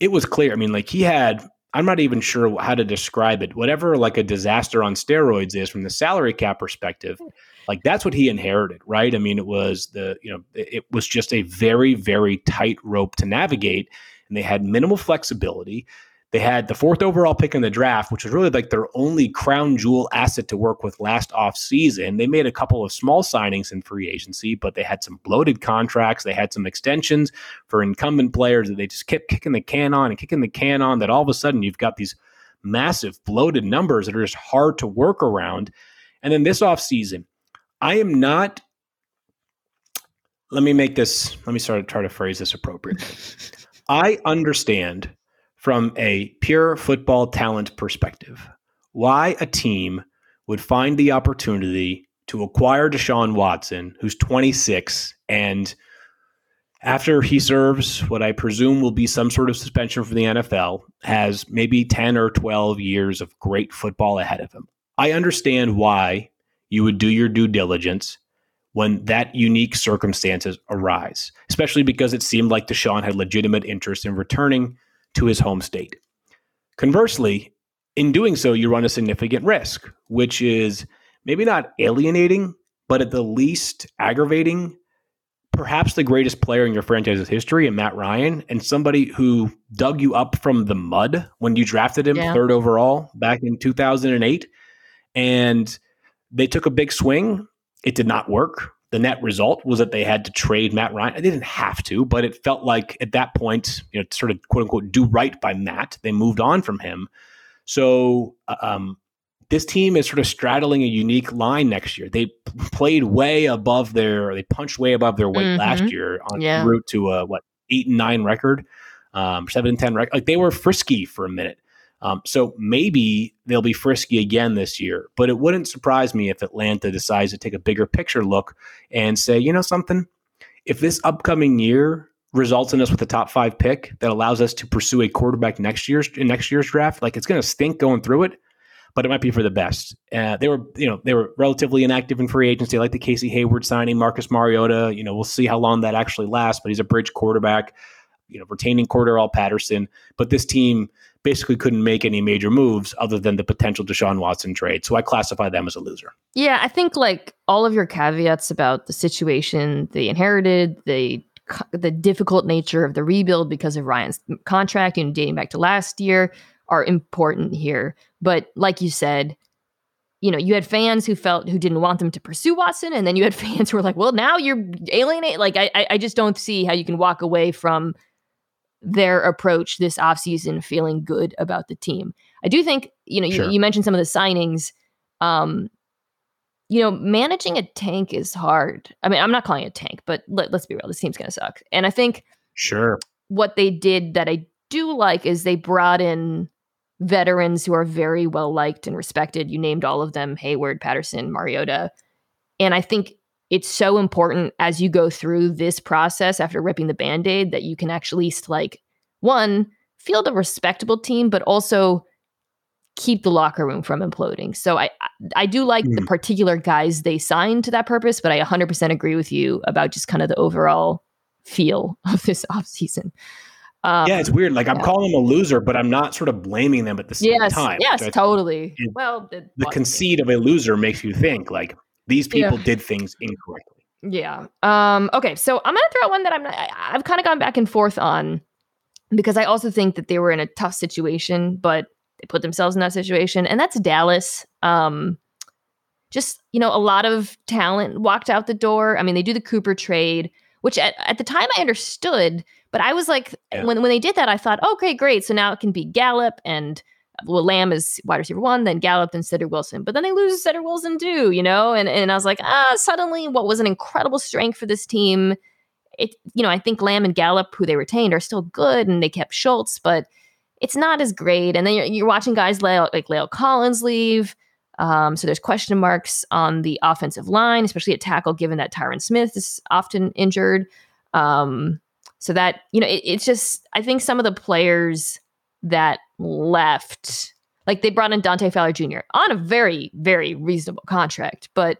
it was clear. I mean, like he had, I'm not even sure how to describe it, whatever like a disaster on steroids is from the salary cap perspective. Like that's what he inherited, right? I mean, it was the, you know, it was just a very, very tight rope to navigate. And they had minimal flexibility. They had the fourth overall pick in the draft, which was really like their only crown jewel asset to work with last offseason. They made a couple of small signings in free agency, but they had some bloated contracts. They had some extensions for incumbent players that they just kept kicking the can on and kicking the can on. That all of a sudden you've got these massive bloated numbers that are just hard to work around. And then this offseason, I am not. Let me make this, let me start to try to phrase this appropriately. I understand from a pure football talent perspective, why a team would find the opportunity to acquire Deshaun Watson, who's 26, and after he serves what I presume will be some sort of suspension for the NFL, has maybe 10 or 12 years of great football ahead of him. I understand why you would do your due diligence when that unique circumstances arise, especially because it seemed like Deshaun had legitimate interest in returning to his home state. Conversely, in doing so, you run a significant risk, which is maybe not alienating, but at the least aggravating perhaps the greatest player in your franchise's history and Matt Ryan and somebody who dug you up from the mud when you drafted him yeah. third overall back in 2008 And they took a big swing. It did not work. The net result was that they had to trade Matt Ryan. They didn't have to, but it felt like at that point, you know, sort of quote unquote do right by Matt. They moved on from him. So uh, um, this team is sort of straddling a unique line next year. They played way above their, they punched way above their weight mm-hmm. last year on yeah. route to a what eight and nine record, um, seven and ten record. Like they were frisky for a minute. Um, so maybe they'll be frisky again this year, but it wouldn't surprise me if Atlanta decides to take a bigger picture look and say, you know, something. If this upcoming year results in us with a top five pick that allows us to pursue a quarterback next year's in next year's draft, like it's going to stink going through it, but it might be for the best. Uh, they were, you know, they were relatively inactive in free agency, like the Casey Hayward signing, Marcus Mariota. You know, we'll see how long that actually lasts, but he's a bridge quarterback. You know, retaining Cordarrelle Patterson, but this team basically couldn't make any major moves other than the potential Deshaun Watson trade. So I classify them as a loser. Yeah, I think like all of your caveats about the situation they inherited, the the difficult nature of the rebuild because of Ryan's contract and dating back to last year are important here. But like you said, you know, you had fans who felt who didn't want them to pursue Watson, and then you had fans who were like, "Well, now you're alienate." Like, I, I just don't see how you can walk away from their approach this offseason feeling good about the team. I do think, you know, sure. you, you, mentioned some of the signings. Um, you know, managing a tank is hard. I mean, I'm not calling it a tank, but let, us be real, this team's going to suck. And I think sure what they did that I do like is they brought in veterans who are very well liked and respected. You named all of them Hayward, Patterson, Mariota. And I think it's so important as you go through this process after ripping the band-aid that you can actually like one field a respectable team but also keep the locker room from imploding so i i do like mm. the particular guys they signed to that purpose but i 100% agree with you about just kind of the overall feel of this offseason um, yeah, it's weird. Like I'm calling them a loser, but I'm not sort of blaming them at the same yes, time. Yes, totally. well, the, the conceit of a loser makes you think like these people yeah. did things incorrectly. Yeah. Um, okay. So I'm gonna throw out one that I'm not, I've kind of gone back and forth on because I also think that they were in a tough situation, but they put themselves in that situation, and that's Dallas. Um, just you know, a lot of talent walked out the door. I mean, they do the Cooper trade, which at, at the time I understood, but I was like, yeah. when when they did that, I thought, okay, great. So now it can be Gallup and well, Lamb is wide receiver one, then Gallup, then Cedric Wilson. But then they lose Cedric Wilson too, you know? And, and I was like, ah, suddenly what was an incredible strength for this team. It, you know, I think Lamb and Gallup, who they retained, are still good and they kept Schultz, but it's not as great. And then you're, you're watching guys like La'el Collins leave. Um, so there's question marks on the offensive line, especially at tackle, given that Tyron Smith is often injured. Um, so that, you know, it, it's just, I think some of the players that left. Like they brought in Dante Fowler Jr. on a very, very reasonable contract, but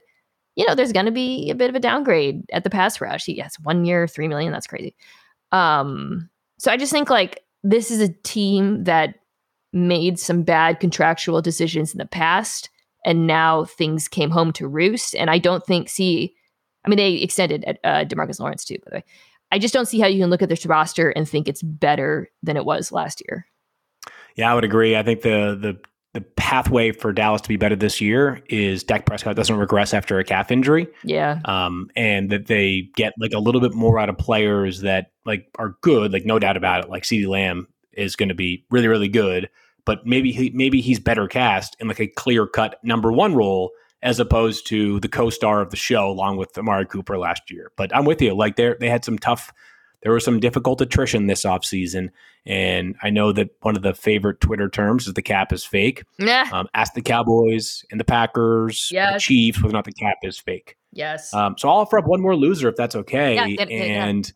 you know, there's going to be a bit of a downgrade at the pass rush. He has one year, three million. That's crazy. Um, so I just think like this is a team that made some bad contractual decisions in the past, and now things came home to roost. And I don't think see, I mean, they extended uh, Demarcus Lawrence too, by the way. I just don't see how you can look at this roster and think it's better than it was last year. Yeah, I would agree. I think the the the pathway for Dallas to be better this year is Dak Prescott doesn't regress after a calf injury. Yeah. Um, and that they get like a little bit more out of players that like are good, like no doubt about it. Like CeeDee Lamb is going to be really, really good, but maybe he maybe he's better cast in like a clear cut number one role as opposed to the co-star of the show along with Amari Cooper last year. But I'm with you. Like they they had some tough there was some difficult attrition this offseason. And I know that one of the favorite Twitter terms is the cap is fake. Yeah. Um, ask the Cowboys and the Packers, yes. the Chiefs, whether or not the cap is fake. Yes. Um, so I'll offer up one more loser if that's okay. Yeah, and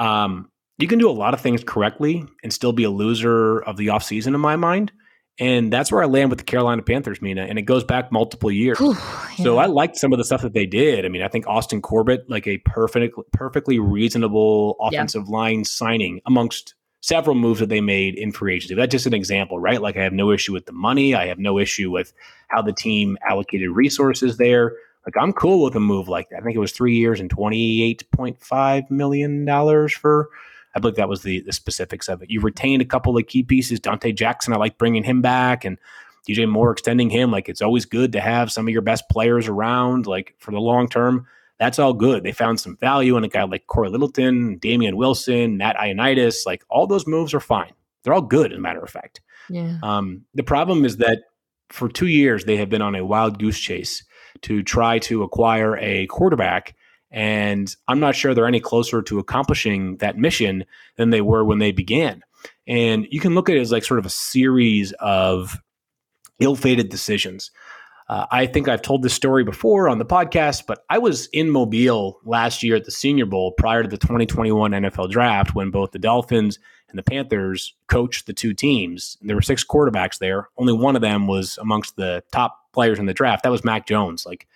yeah. um, you can do a lot of things correctly and still be a loser of the offseason in my mind. And that's where I land with the Carolina Panthers, Mina. And it goes back multiple years. Whew, yeah. So I liked some of the stuff that they did. I mean, I think Austin Corbett, like a perfect, perfectly reasonable offensive yeah. line signing amongst several moves that they made in free agency. That's just an example, right? Like I have no issue with the money. I have no issue with how the team allocated resources there. Like I'm cool with a move like that. I think it was three years and $28.5 million for I believe that was the the specifics of it. You retained a couple of key pieces. Donte Jackson, I like bringing him back, and DJ Moore extending him. Like it's always good to have some of your best players around, like for the long term. That's all good. They found some value in a guy like Corey Littleton, Damien Wilson, Matt Ioannidis. Like all those moves are fine. They're all good, as a matter of fact. Yeah. Um, the problem is that for two years they have been on a wild goose chase to try to acquire a quarterback. And I'm not sure they're any closer to accomplishing that mission than they were when they began. And you can look at it as like sort of a series of ill fated decisions. Uh, I think I've told this story before on the podcast, but I was in Mobile last year at the Senior Bowl prior to the 2021 NFL draft when both the Dolphins and the Panthers coached the two teams. There were six quarterbacks there. Only one of them was amongst the top players in the draft. That was Mac Jones. Like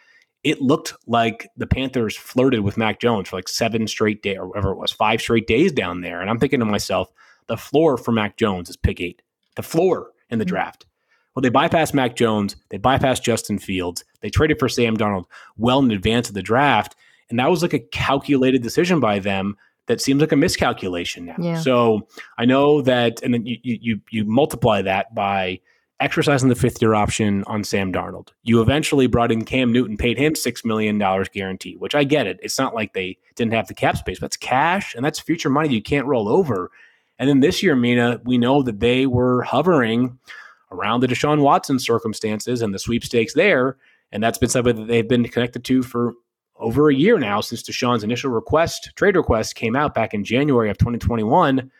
it looked like the Panthers flirted with Mac Jones for like seven straight days or whatever it was, five straight days down there. And I'm thinking to myself, the floor for Mac Jones is pick eight. The floor in the mm-hmm. draft. Well, they bypassed Mac Jones. They bypassed Justin Fields. They traded for Sam Darnold well in advance of the draft. And that was like a calculated decision by them that seems like a miscalculation now. Yeah. So I know that, and then you, you you multiply that by exercising the fifth year option on Sam Darnold. You eventually brought in Cam Newton, paid him six million dollars guarantee, which I get it. It's not like they didn't have the cap space, but it's cash and that's future money you can't roll over. And then this year, Mina, we know that they were hovering around the Deshaun Watson circumstances and the sweepstakes there. And that's been something that they've been connected to for over a year now since Deshaun's initial request, trade request came out back in January of 2021.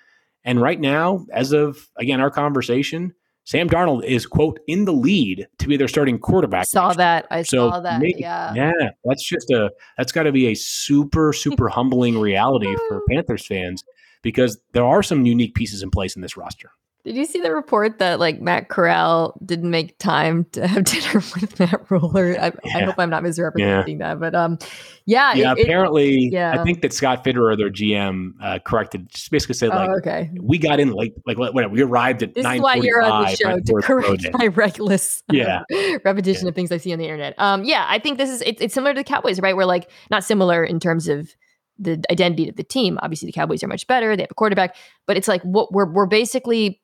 And right now, as of again our conversation, Sam Darnold is quote in the lead to be their starting quarterback. Saw that. I so saw that. Maybe, yeah. Yeah. That's just a that's got to be a super, super humbling reality for Panthers fans because there are some unique pieces in place in this roster. Did you see the report that like Matt Corral didn't make time to have dinner with Matt Rhule? I, yeah. I hope I'm not misrepresenting yeah. that, but um, yeah, yeah. It, apparently, it, yeah. I think that Scott Fitterer, their GM, uh, corrected. Just basically said like, oh, okay, we got in late, like whatever. We arrived at. This is why you're on the show to correct my reckless, yeah, repetition of things I see on the internet. Um, yeah, I think this is it, it's similar to the Cowboys, right? We're like not similar in terms of the identity of the team. Obviously, the Cowboys are much better. They have a quarterback, but it's like what we're we're basically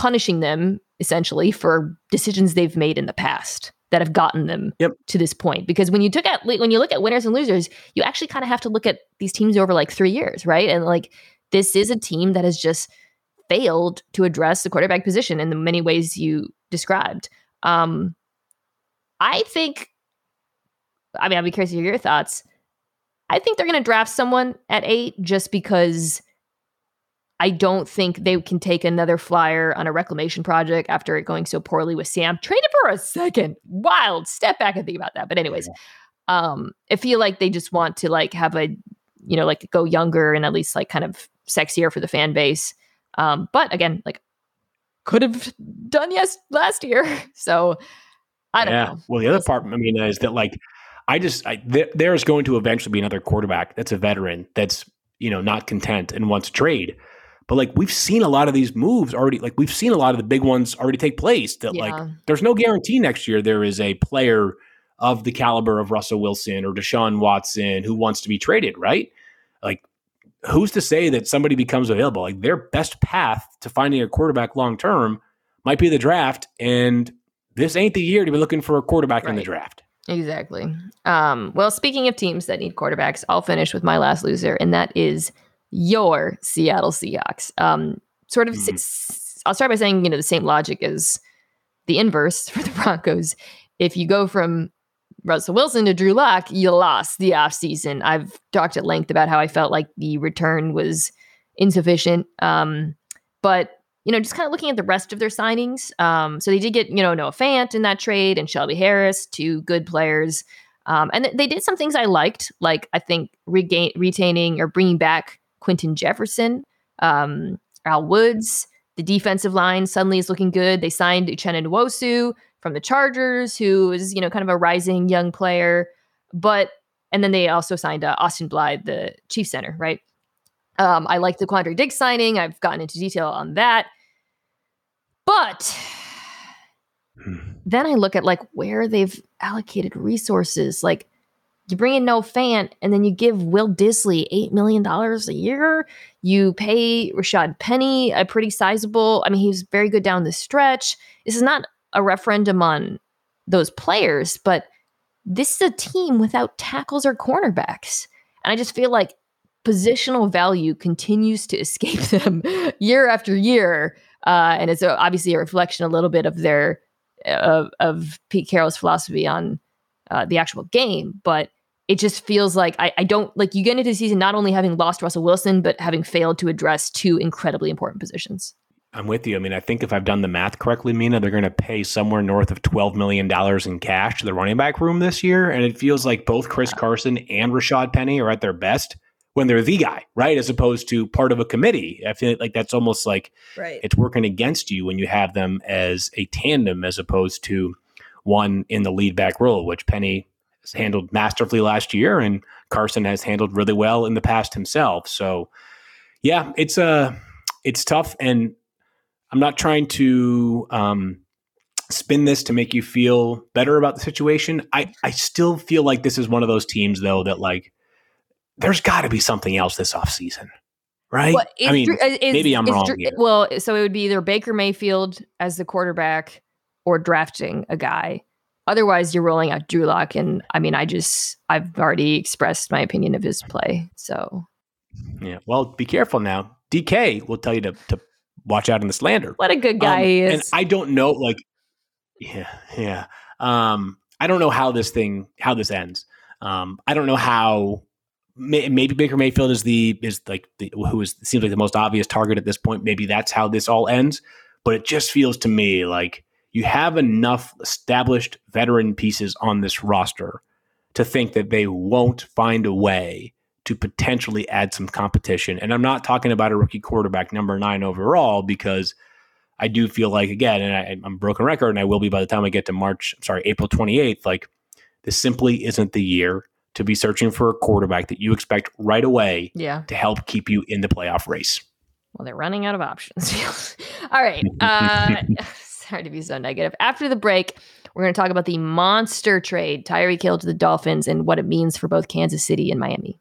punishing them essentially for decisions they've made in the past that have gotten them yep. to this point. Because when you took at when you look at winners and losers, you actually kind of have to look at these teams over like three years, right? And like this is a team that has just failed to address the quarterback position in the many ways you described. Um, I think. I mean, I'd be curious to hear your thoughts. I think they're going to draft someone at eight just because I don't think they can take another flyer on a reclamation project after it going so poorly with Sam. Trade it for a second. Wild. Step back and think about that. But anyways, um, I feel like they just want to like have a, you know, like go younger and at least like kind of sexier for the fan base. Um, but again, like could have done yes last year. So I don't yeah. know. Well, the other part, I mean, is that like I just I, th- there's going to eventually be another quarterback that's a veteran that's you know not content and wants to trade. But like we've seen a lot of these moves already, like we've seen a lot of the big ones already take place. That yeah. like there's no guarantee next year there is a player of the caliber of Russell Wilson or Deshaun Watson who wants to be traded, right? Like who's to say that somebody becomes available? Like their best path to finding a quarterback long term might be the draft, and this ain't the year to be looking for a quarterback right. in the draft. Exactly. Um, well, speaking of teams that need quarterbacks, I'll finish with my last loser, and that is your Seattle Seahawks. Um, sort of, mm-hmm. I'll start by saying, you know, the same logic as the inverse for the Broncos. If you go from Russell Wilson to Drew Lock, you lost the offseason. I've talked at length about how I felt like the return was insufficient. Um, but you know, just kind of looking at the rest of their signings. Um, so they did get, you know, Noah Fant in that trade and Shelby Harris, two good players. Um, and th- they did some things I liked, like I think regain retaining or bringing back Quinton Jefferson, um, Al Woods. The defensive line suddenly is looking good. They signed Uchenna Nwosu from the Chargers, who is you know kind of a rising young player. But and then they also signed uh, Austin Blythe, the chief center, right? Um, I like the Quandre Diggs signing. I've gotten into detail on that. But hmm. then I look at like where they've allocated resources. Like you bring in Noah Fant, and then you give Will Dissly $8 million a year. You pay Rashad Penny a pretty sizable, I mean, he was very good down the stretch. This is not a referendum on those players, but this is a team without tackles or cornerbacks. And I just feel like positional value continues to escape them year after year. Uh, and it's obviously a reflection a little bit of their of, of Pete Carroll's philosophy on uh, the actual game, but it just feels like I, I don't like you get into the season not only having lost Russell Wilson, but having failed to address two incredibly important positions. I'm with you. I mean, I think if I've done the math correctly, Mina, they're going to pay somewhere north of $12 million in cash to the running back room this year. And it feels like both Chris Carson and Rashad Penny are at their best when they're the guy, right? As opposed to part of a committee. I feel like that's almost like right. it's working against you when you have them as a tandem as opposed to one in the lead back role, which Penny handled masterfully last year, and Carson has handled really well in the past himself. So, yeah, it's a uh, it's tough, and I'm not trying to um, spin this to make you feel better about the situation. I I still feel like this is one of those teams though that like there's got to be something else this offseason. Right? Well, I mean, uh, is, maybe I'm wrong. here. Well, so it would be either Baker Mayfield as the quarterback or drafting a guy Otherwise, you're rolling out Drew Lock, and I mean, I just I've already expressed my opinion of his play. So, yeah. Well, be careful now. DK will tell you to to watch out in the slander. What a good guy um, he is. And I don't know, like, yeah, yeah. Um, I don't know how this thing how this ends. Um, I don't know how. maybe Baker Mayfield is the is like the who is seems like the most obvious target at this point. Maybe that's how this all ends. But it just feels to me like you have enough established veteran pieces on this roster to think that they won't find a way to potentially add some competition. And I'm not talking about a rookie quarterback, number nine overall, because I do feel like, again, and I, am broken record, and I will be by the time I get to March, sorry, April 28th, like this simply isn't the year to be searching for a quarterback that you expect right away yeah. to help keep you in the playoff race. Well, they're running out of options. All right. Uh, sorry to be so negative. After the break, we're going to talk about the monster trade Tyreek Hill to the Dolphins and what it means for both Kansas City and Miami.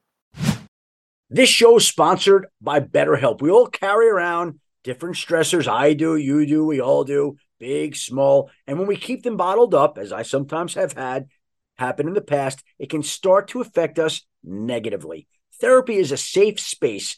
This show is sponsored by BetterHelp. We all carry around different stressors. I do, you do, we all do, big, small. And when we keep them bottled up, as I sometimes have had happen in the past, it can start to affect us negatively. Therapy is a safe space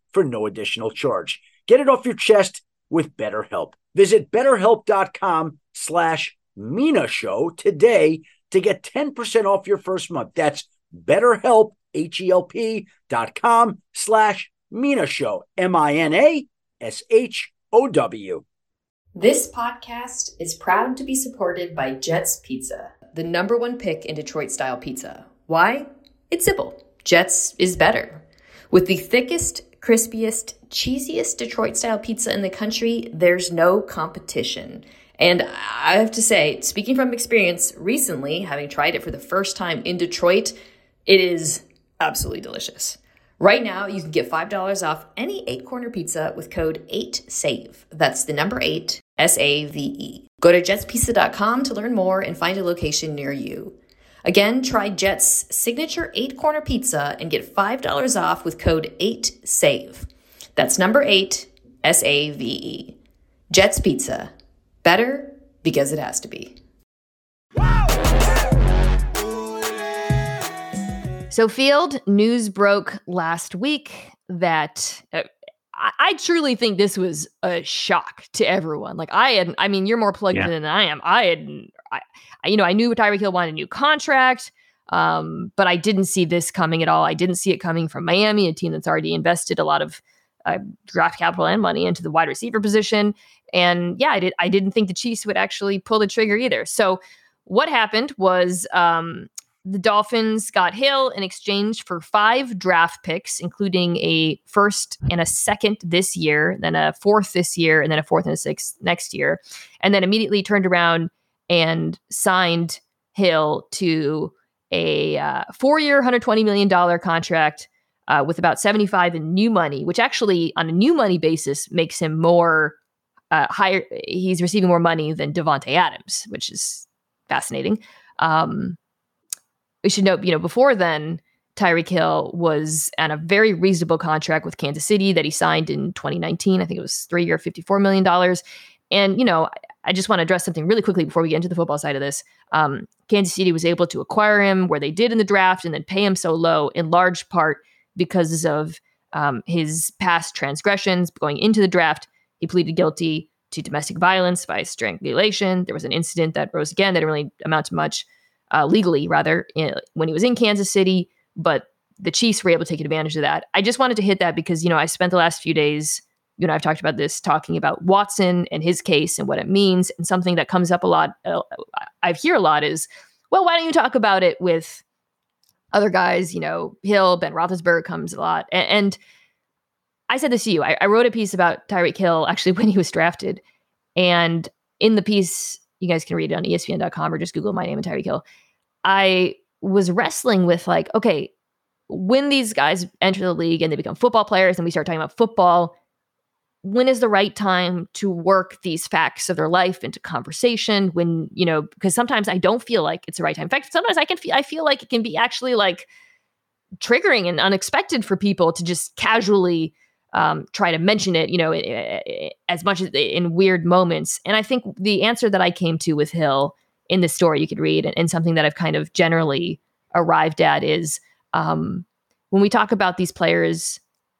for no additional charge. Get it off your chest with BetterHelp. Visit betterhelp.com slash Mina Show today to get 10% off your first month. That's betterhelp, H-E-L-P dot com slash Mina Show, M-I-N-A-S-H-O-W. This podcast is proud to be supported by Jets Pizza, the number one pick in Detroit style pizza. Why? It's simple. Jets is better. With the thickest, crispiest, cheesiest Detroit style pizza in the country, there's no competition. And I have to say, speaking from experience recently, having tried it for the first time in Detroit, it is absolutely delicious. Right now, you can get $5 off any eight corner pizza with code 8SAVE. That's the number eight, S A V E. Go to jetspizza.com to learn more and find a location near you. Again, try Jet's signature eight corner pizza and get $5 off with code 8SAVE. That's number eight, S A V E. Jet's Pizza. Better because it has to be. So, Field, news broke last week that uh, I, I, truly think this was a shock to everyone. Like, I had, I mean, you're more plugged yeah. in than I am. I had, I, you know, I knew Tyreek Hill wanted a new contract, um, but I didn't see this coming at all. I didn't see it coming from Miami, a team that's already invested a lot of uh, draft capital and money into the wide receiver position. And yeah, I did. I didn't think the Chiefs would actually pull the trigger either. So what happened was um, the Dolphins got Hill in exchange for five draft picks, including a first and a second this year, then a fourth this year, and then a fourth and a sixth next year. And then immediately turned around and signed Hill to a uh, four year, $120 million contract uh, with about 75 in new money, which actually, on a new money basis, makes him more uh, higher. He's receiving more money than Davante Adams, which is fascinating. Um, we should note, you know, before then, Tyreek Hill was on a very reasonable contract with Kansas City that he signed in 2019. I think it was three year, $54 million. And, you know, I just want to address something really quickly before we get into the football side of this. Um, Kansas City was able to acquire him where they did in the draft and then pay him so low in large part because of um, his past transgressions going into the draft. He pleaded guilty to domestic violence by strangulation. There was an incident that rose again that didn't really amount to much uh, legally, rather, in, when he was in Kansas City. But the Chiefs were able to take advantage of that. I just wanted to hit that because, you know, I spent the last few days, you know, I've talked about this, talking about Watson and his case and what it means. And something that comes up a lot, uh, I hear a lot is, well, why don't you talk about it with other guys? You know, Hill, Ben Roethlisberger comes a lot. And, and I said this to you. I, I wrote a piece about Tyreek Hill actually when he was drafted. And in the piece, you guys can read it on ESPN.com or just Google my name and Tyreek Hill. I was wrestling with like, okay, when these guys enter the league and they become football players and we start talking about football, when is the right time to work these facts of their life into conversation? When, you know, because sometimes I don't feel like it's the right time. In fact, sometimes I can feel I feel like it can be actually like triggering and unexpected for people to just casually um, try to mention it, you know, as much as in weird moments. And I think the answer that I came to with Hill in the story you could read, and, and something that I've kind of generally arrived at is um, when we talk about these players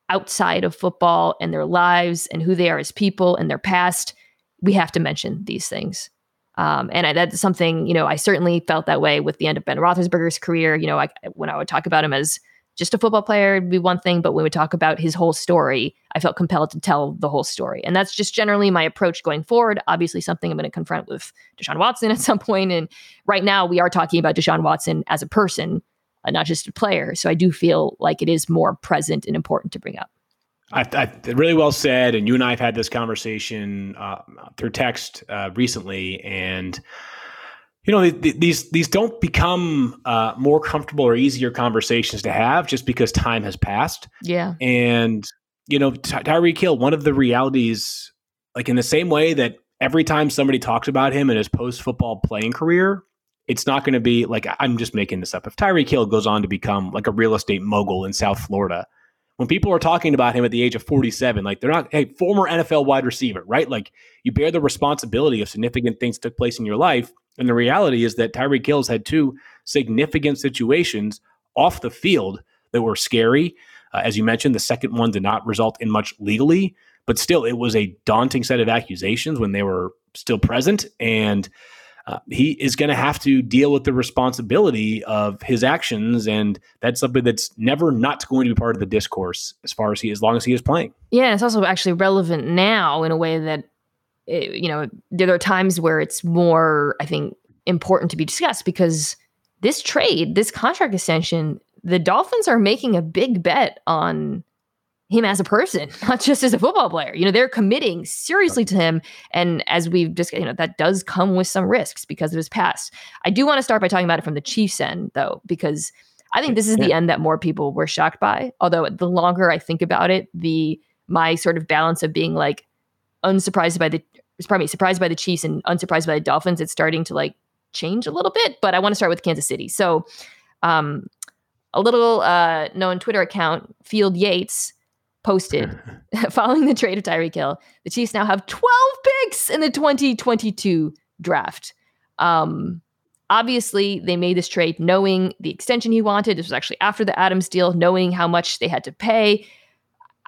outside of football and their lives and who they are as people and their past, we have to mention these things. Um, and I, that's something, you know, I certainly felt that way with the end of Ben Roethlisberger's career. You know, I, when I would talk about him as just a football player would be one thing, but when we talk about his whole story, I felt compelled to tell the whole story. And that's just generally my approach going forward. Obviously, something I'm going to confront with Deshaun Watson at some point. And right now, we are talking about Deshaun Watson as a person, uh, not just a player. So I do feel like it is more present and important to bring up. I, I, really well said. And you and I have had this conversation uh, through text uh, recently. And you know these these don't become uh, more comfortable or easier conversations to have just because time has passed. Yeah, and you know Ty- Tyreek Hill, one of the realities, like in the same way that every time somebody talks about him in his post football playing career, it's not going to be like I'm just making this up. If Tyreek Hill goes on to become like a real estate mogul in South Florida, when people are talking about him at the age of 47, like they're not, hey, former NFL wide receiver, right? Like you bear the responsibility of significant things took place in your life. And the reality is that Tyreek Hill's had two significant situations off the field that were scary. Uh, as you mentioned, the second one did not result in much legally, but still, it was a daunting set of accusations when they were still present. And uh, he is going to have to deal with the responsibility of his actions, and that's something that's never not going to be part of the discourse as far as he, as long as he is playing. Yeah, it's also actually relevant now in a way that, it, eh, you know, there are times where it's more, I think, important to be discussed because this trade, this contract extension, the Dolphins are making a big bet on him as a person, not just as a football player. You know, they're committing seriously to him. And as we've just, you know, that does come with some risks because of his past. I do want to start by talking about it from the Chiefs end, though, because I think this is yeah. the end that more people were shocked by. Although the longer I think about it, the my sort of balance of being like unsurprised by the me, surprised by the Chiefs and unsurprised by the Dolphins, it's starting to like change a little bit. But I want to start with Kansas City. So um a little uh known Twitter account, Field Yates posted following the trade of Tyreek Hill, the Chiefs now have 12 picks in the 2022 draft. Um, obviously, they made this trade knowing the extension he wanted. This was actually after the Adams deal, knowing how much they had to pay.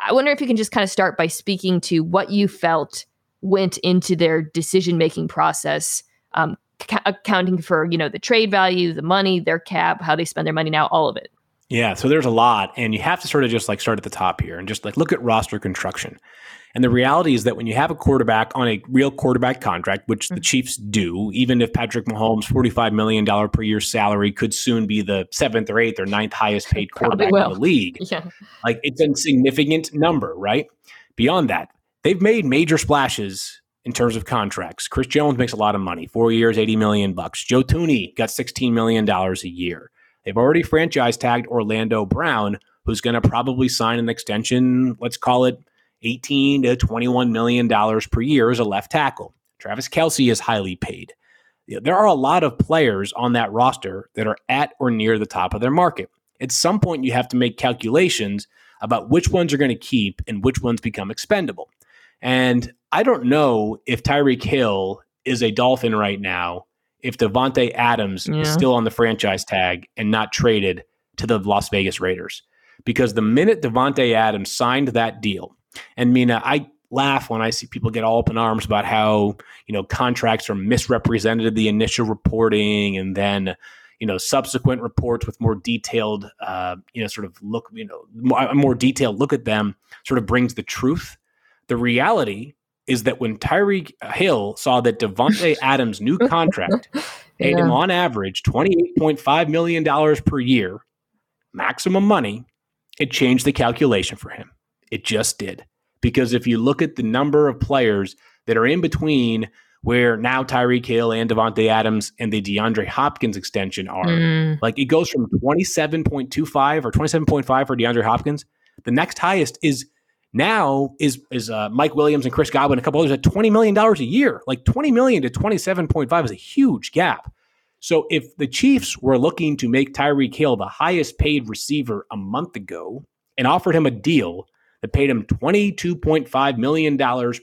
I wonder if you can just kind of start by speaking to what you felt went into their decision making process, um, accounting for you know the trade value, the money, their cap, how they spend their money now, all of it. Yeah, so there's a lot, and you have to sort of just like start at the top here and just like look at roster construction. And the reality is that when you have a quarterback on a real quarterback contract, which the mm. Chiefs do, even if Patrick Mahomes' $45 million per year salary could soon be the seventh or eighth or ninth highest paid quarterback in the league, yeah. like it's a significant number, right? Beyond that, they've made major splashes in terms of contracts. Chris Jones makes a lot of money, four years, 80 million bucks. Joe Thuney got $16 million a year. They've already franchise tagged Orlando Brown, who's going to probably sign an extension, let's call it 18 to 21 million dollars per year as a left tackle. Travis Kelce is highly paid. There are a lot of players on that roster that are at or near the top of their market. At some point, you have to make calculations about which ones are going to keep and which ones become expendable. And I don't know if Tyreek Hill is a Dolphin right now if Davante Adams yeah. is still on the franchise tag and not traded to the Las Vegas Raiders. Because the minute Davante Adams signed that deal, and Mina, I laugh when I see people get all up in arms about how, you know, contracts are misrepresented the initial reporting and then, you know, subsequent reports with more detailed, uh, you know, sort of look, you know, more detailed look at them sort of brings the truth. The reality is that when Tyreek Hill saw that Davante Adams' new contract paid yeah. him on average $28.5 million per year, maximum money, it changed the calculation for him. It just did. Because if you look at the number of players that are in between where now Tyreek Hill and Davante Adams and the DeAndre Hopkins extension are, mm. like it goes from 27.25 or 27.5 for DeAndre Hopkins. The next highest is now is is uh, Mike Williams and Chris Godwin, a couple others at $20 million a year. Like 20 million to 27.5 is a huge gap. So if the Chiefs were looking to make Tyreek Hill the highest paid receiver a month ago and offered him a deal that paid him $22.5 million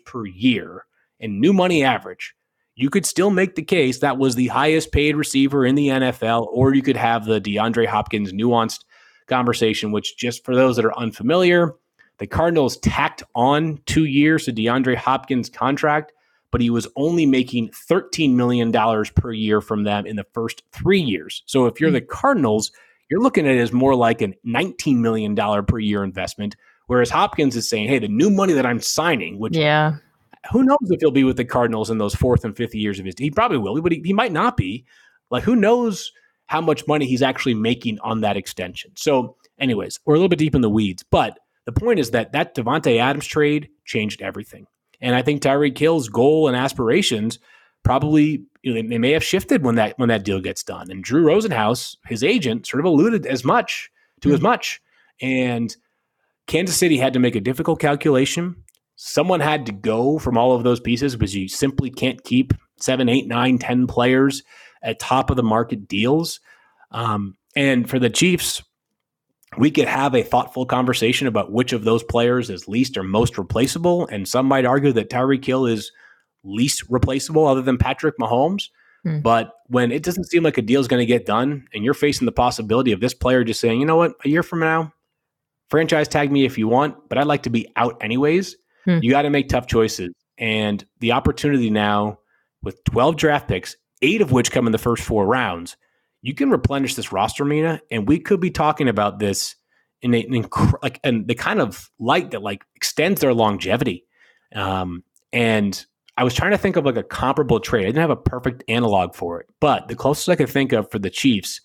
per year in new money average, you could still make the case that was the highest paid receiver in the NFL, or you could have the DeAndre Hopkins nuanced conversation, which, just for those that are unfamiliar, the Cardinals tacked on two years to DeAndre Hopkins' contract, but he was only making $13 million per year from them in the first three years. So if you're hmm. the Cardinals, you're looking at it as more like a $19 million per year investment Whereas Hopkins is saying, hey, the new money that I'm signing, which yeah, who knows if he'll be with the Cardinals in those fourth and fifth years of his. He probably will, but he, he might not be. Like, who knows how much money he's actually making on that extension? So, anyways, we're a little bit deep in the weeds, but the point is that that Davante Adams trade changed everything, and I think Tyreek Hill's goal and aspirations probably you know, they, they may have shifted when that when that deal gets done. And Drew Rosenhaus, his agent, sort of alluded as much to mm-hmm. as much, and Kansas City had to make a difficult calculation. Someone had to go from all of those pieces because you simply can't keep seven, eight, nine, ten players at top of the market deals. Um, and for the Chiefs, we could have a thoughtful conversation about which of those players is least or most replaceable. And some might argue that Tyreek Hill is least replaceable other than Patrick Mahomes. Hmm. But when it doesn't seem like a deal is going to get done and you're facing the possibility of this player just saying, you know what, a year from now, franchise tag me if you want, but I'd like to be out anyways. Hmm. You got to make tough choices. And the opportunity now with 12 draft picks, eight of which come in the first four rounds, you can replenish this roster, Mina, and we could be talking about this in an inc- like and the kind of light that like extends their longevity. Um, and I was trying to think of like a comparable trade. I didn't have a perfect analog for it, but the closest I could think of for the Chiefs,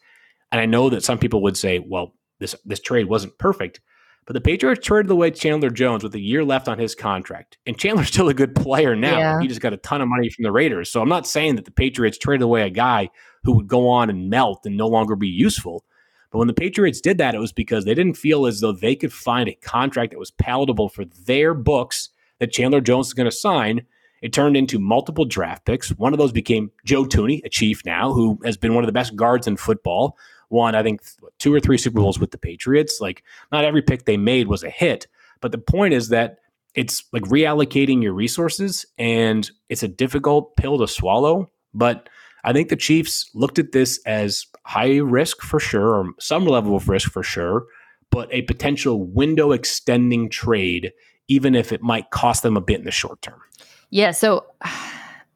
and I know that some people would say, well, this this trade wasn't perfect, but the Patriots traded away Chandler Jones with a year left on his contract. And Chandler's still a good player now. Yeah. He just got a ton of money from the Raiders. So I'm not saying that the Patriots traded away a guy who would go on and melt and no longer be useful. But when the Patriots did that, it was because they didn't feel as though they could find a contract that was palatable for their books that Chandler Jones is going to sign. It turned into multiple draft picks. One of those became Joe Thuney, a Chief now, who has been one of the best guards in football won, I think, two or three Super Bowls with the Patriots. Like, not every pick they made was a hit. But the point is that it's like reallocating your resources, and it's a difficult pill to swallow. But I think the Chiefs looked at this as high risk for sure, or some level of risk for sure, but a potential window extending trade, even if it might cost them a bit in the short term. Yeah. So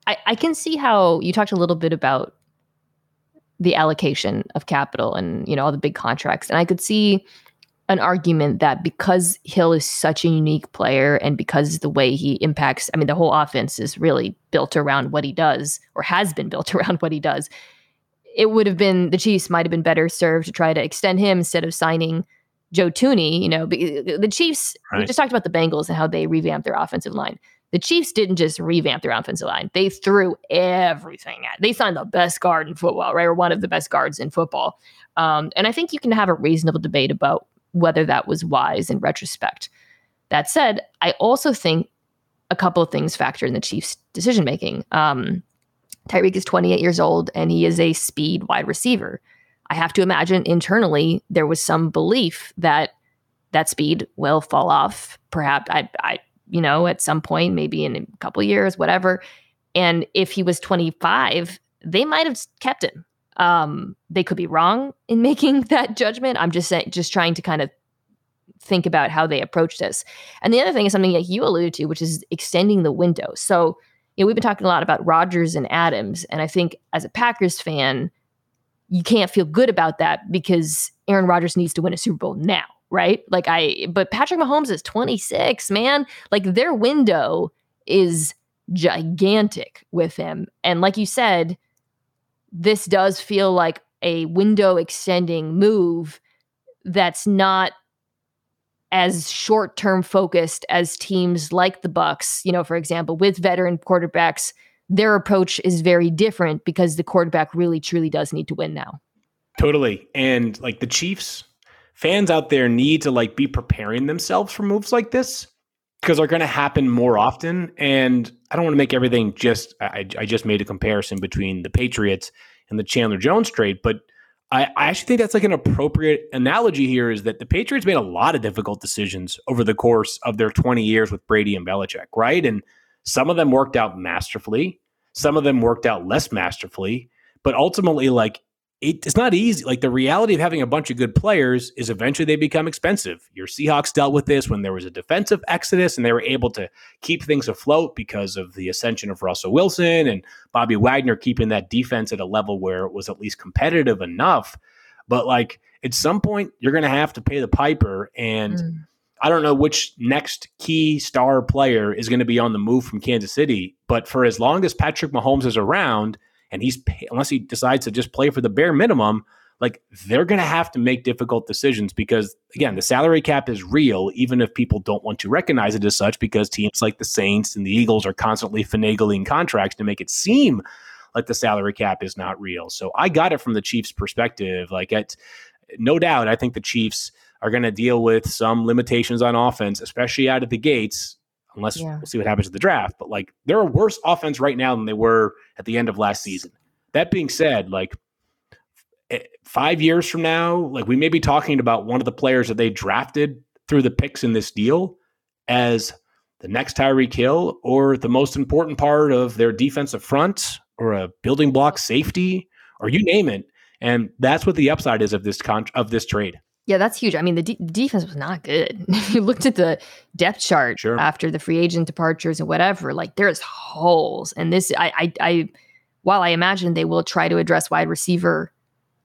I, I can see how you talked a little bit about the allocation of capital and you know all the big contracts and i could see an argument that because Hill is such a unique player and because the way he impacts, I mean, the whole offense is really built around what he does or has been built around what he does. It would have been the Chiefs might have been better served to try to extend him instead of signing Joe Thuney. You know, the Chiefs, right. we just talked about the Bengals and how they revamped their offensive line. The Chiefs didn't just revamp their offensive line; they threw everything at. They signed the best guard in football, right, or one of the best guards in football. Um, and I think you can have a reasonable debate about whether that was wise in retrospect. That said, I also think a couple of things factor in the Chiefs' decision making. Um, Tyreek is 28 years old and he is a speed wide receiver. I have to imagine internally there was some belief that that speed will fall off. Perhaps I, I, you know, at some point, maybe in a couple years, whatever. And if he was 25, they might have kept him. Um, they could be wrong in making that judgment. I'm just saying, just trying to kind of think about how they approach this. And the other thing is something that you alluded to, which is extending the window. So, you know, we've been talking a lot about Rodgers and Adams, and I think as a Packers fan, you can't feel good about that because Aaron Rodgers needs to win a Super Bowl now, right? Like I, but Patrick Mahomes is 26, man. Like their window is gigantic with him, and like you said this does feel like a window extending move that's not as short term focused as teams like the Bucs, you know, for example, with veteran quarterbacks, their approach is very different because the quarterback really truly does need to win now. Totally. And like the Chiefs fans out there need to like be preparing themselves for moves like this because they're going to happen more often. And I don't want to make everything just, I, I just made a comparison between the Patriots and the Chandler Jones trade, but I, I actually think that's like an appropriate analogy here is that the Patriots made a lot of difficult decisions over the course of their 20 years with Brady and Belichick, right? And some of them worked out masterfully, some of them worked out less masterfully, but ultimately, like it, it's not easy. Like the reality of having a bunch of good players is eventually they become expensive. Your Seahawks dealt with this when there was a defensive exodus and they were able to keep things afloat because of the ascension of Russell Wilson and Bobby Wagner keeping that defense at a level where it was at least competitive enough. But like at some point, you're going to have to pay the piper. And mm. I don't know which next key star player is going to be on the move from Kansas City. But for as long as Patrick Mahomes is around, and he's unless he decides to just play for the bare minimum, like they're going to have to make difficult decisions because again, the salary cap is real, even if people don't want to recognize it as such, because teams like the Saints and the Eagles are constantly finagling contracts to make it seem like the salary cap is not real. So I got it from the Chiefs' perspective. Like, it's no doubt, I think the Chiefs are going to deal with some limitations on offense, especially out of the gates unless yeah. we'll see what happens at the draft. But like they're a worse offense right now than they were at the end of last season. That being said, like eh, five years from now, like we may be talking about one of the players that they drafted through the picks in this deal as the next Tyreek Hill or the most important part of their defensive front or a building block safety or you name it. And that's what the upside is of this con- of this trade. Yeah, that's huge. I mean, the de- defense was not good. If you looked at the depth chart sure. after the free agent departures and whatever, like there's holes. And this, I, I, I, while I imagine they will try to address wide receiver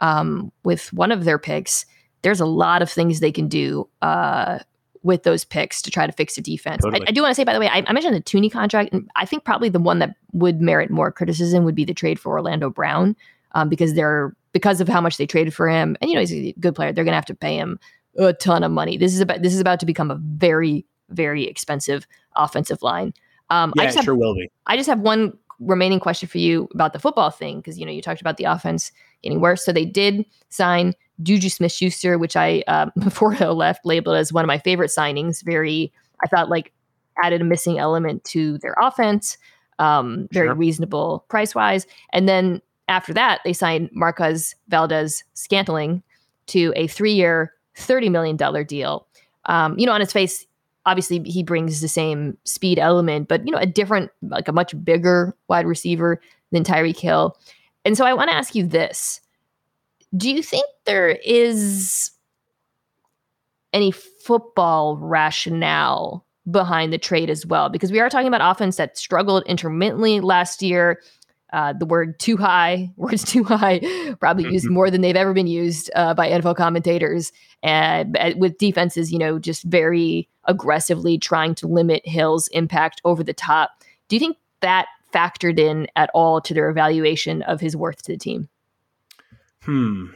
um, with one of their picks, there's a lot of things they can do uh, with those picks to try to fix the defense. Totally. I, I, do want to say, by the way, I, I mentioned the Thuney contract, and I think probably the one that would merit more criticism would be the trade for Orlando Brown um, because they're because of how much they traded for him. And you know he's a good player. They're going to have to pay him a ton of money. This is about this is about to become a very very expensive offensive line. Um, yeah, I just have, sure will be. I just have one remaining question for you about the football thing because you know you talked about the offense getting worse. So they did sign Juju Smith Schuster, which I uh, before he left labeled as one of my favorite signings. Very, I thought like added a missing element to their offense. Um, very sure. reasonable price wise, and then after that, they signed Marquez Valdes Scantling to a three year, $30 million deal. Um, you know, on his face, obviously he brings the same speed element, but, you know, a different, like a much bigger wide receiver than Tyreek Hill. And so I want to ask you this Do you think there is any football rationale behind the trade as well? Because we are talking about offense that struggled intermittently last year Uh, the word two high, words two high, probably used more than they've ever been used uh, by NFL commentators. And uh, with defenses, you know, just very aggressively trying to limit Hill's impact over the top. Do you think that factored in at all to their evaluation of his worth to the team? Hmm.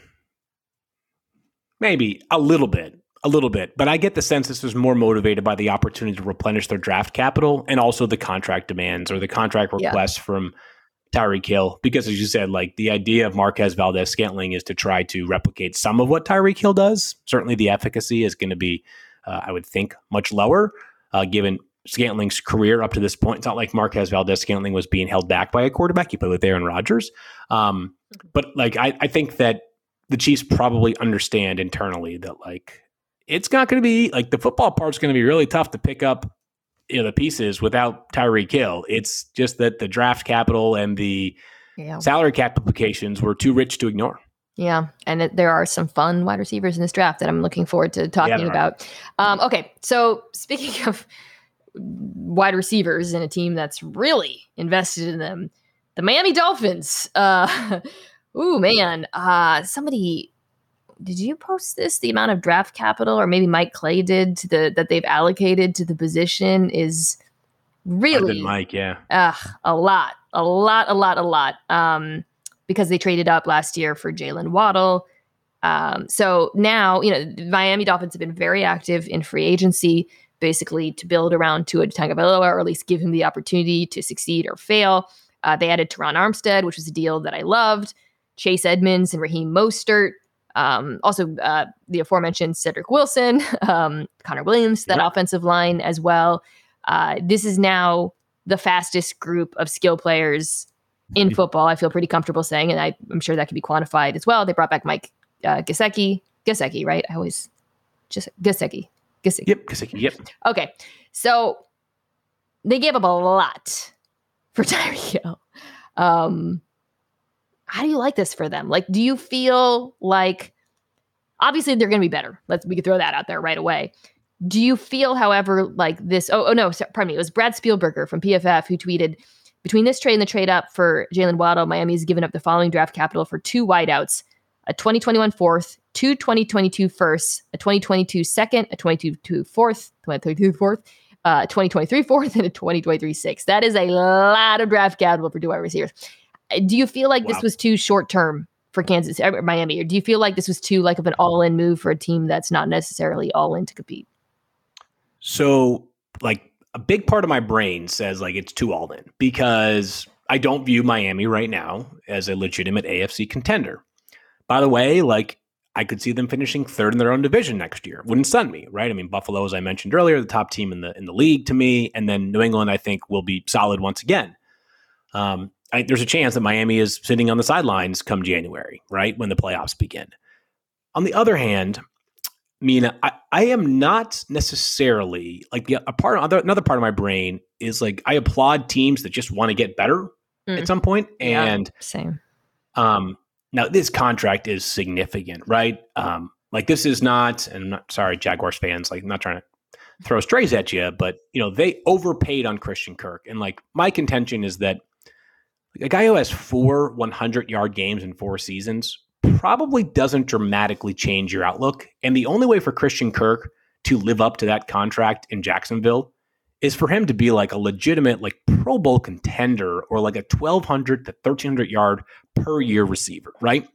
Maybe a little bit, a little bit, but I get the sense this was more motivated by the opportunity to replenish their draft capital and also the contract demands or the contract requests yeah. from Tyreek Hill. Because as you said, like the idea of Marquez Valdes Scantling is to try to replicate some of what Tyreek Hill does. Certainly, the efficacy is going to be, uh, I would think, much lower, uh, given Scantling's career up to this point. It's not like Marquez Valdes Scantling was being held back by a quarterback. He played with Aaron Rodgers. Um, mm-hmm. but like, I, I think that the Chiefs probably understand internally that like it's not going to be like the football part's going to be really tough to pick up you know the pieces without Tyreek Hill. It's just that the draft capital and the yeah. salary cap implications were too rich to ignore. Yeah, and it, there are some fun wide receivers in this draft that I'm looking forward to talking yeah, about. Um, okay, so speaking of wide receivers in a team that's really invested in them, the Miami Dolphins. Uh, ooh, man, uh, somebody did you post this? The amount of draft capital, or maybe Mike Clay did to the that they've allocated to the position is really Mike, yeah, uh, a lot, a lot, a lot, a lot. Um, because they traded up last year for Jaylen Waddle. Um, so now, you know, Miami Dolphins have been very active in free agency, basically to build around Tua Tagovailoa, or at least give him the opportunity to succeed or fail. Uh, they added Terron Armstead, which was a deal that I loved. Chase Edmonds and Raheem Mostert. Um, also, uh, the aforementioned Cedric Wilson, um, Connor Williams, that offensive line as well. Uh, this is now the fastest group of skill players in football. I feel pretty comfortable saying, and I, am sure that can be quantified as well. They brought back Mike uh, Gesicki, Gesicki, right? I always just Gesicki, Gesicki. Yep, Gesicki. Yep. Okay, so they gave up a lot for Tyreek Hill. Um, how do you like this for them? Like, do you feel like obviously they're going to be better? Let's we could throw that out there right away. Do you feel, however, like this? Oh, oh no, sorry, pardon me. It was Brad Spielberger from PFF who tweeted between this trade and the trade up for Jaylen Waddle, Miami's given up the following draft capital for two wideouts: a 2021 fourth, two 2022 firsts, a 2022 second, a 2022 fourth, 2022 fourth, uh, 2023 fourth, and a 2023 sixth. That is a lot of draft capital for two wide receivers. Do you feel like wow. this was too short term for Kansas or Miami, or do you feel like this was too like of an all in move for a team that's not necessarily all in to compete? So, like a big part of my brain says like it's too all in because I don't view Miami right now as a legitimate AFC contender. By the way, like I could see them finishing third in their own division next year. Wouldn't stun me, right? I mean, Buffalo, as I mentioned earlier, the top team in the in the league to me, and then New England, I think, will be solid once again. Um, I, there's a chance that Miami is sitting on the sidelines come January, right when the playoffs begin. On the other hand, I mean, I, I am not necessarily like the a part other another part of my brain is like I applaud teams that just want to get better mm. at some point. And yeah, same. Um, now this contract is significant, right? Um, like this is not, and I'm not sorry, Jaguars fans, like I'm not trying to throw strays at you, but you know they overpaid on Christian Kirk, and like my contention is that a guy who has four 100 yard games in four seasons probably doesn't dramatically change your outlook. And the only way for Christian Kirk to live up to that contract in Jacksonville is for him to be like a legitimate, like Pro Bowl contender or like a 1,200 to 1,300 yard per year receiver, right?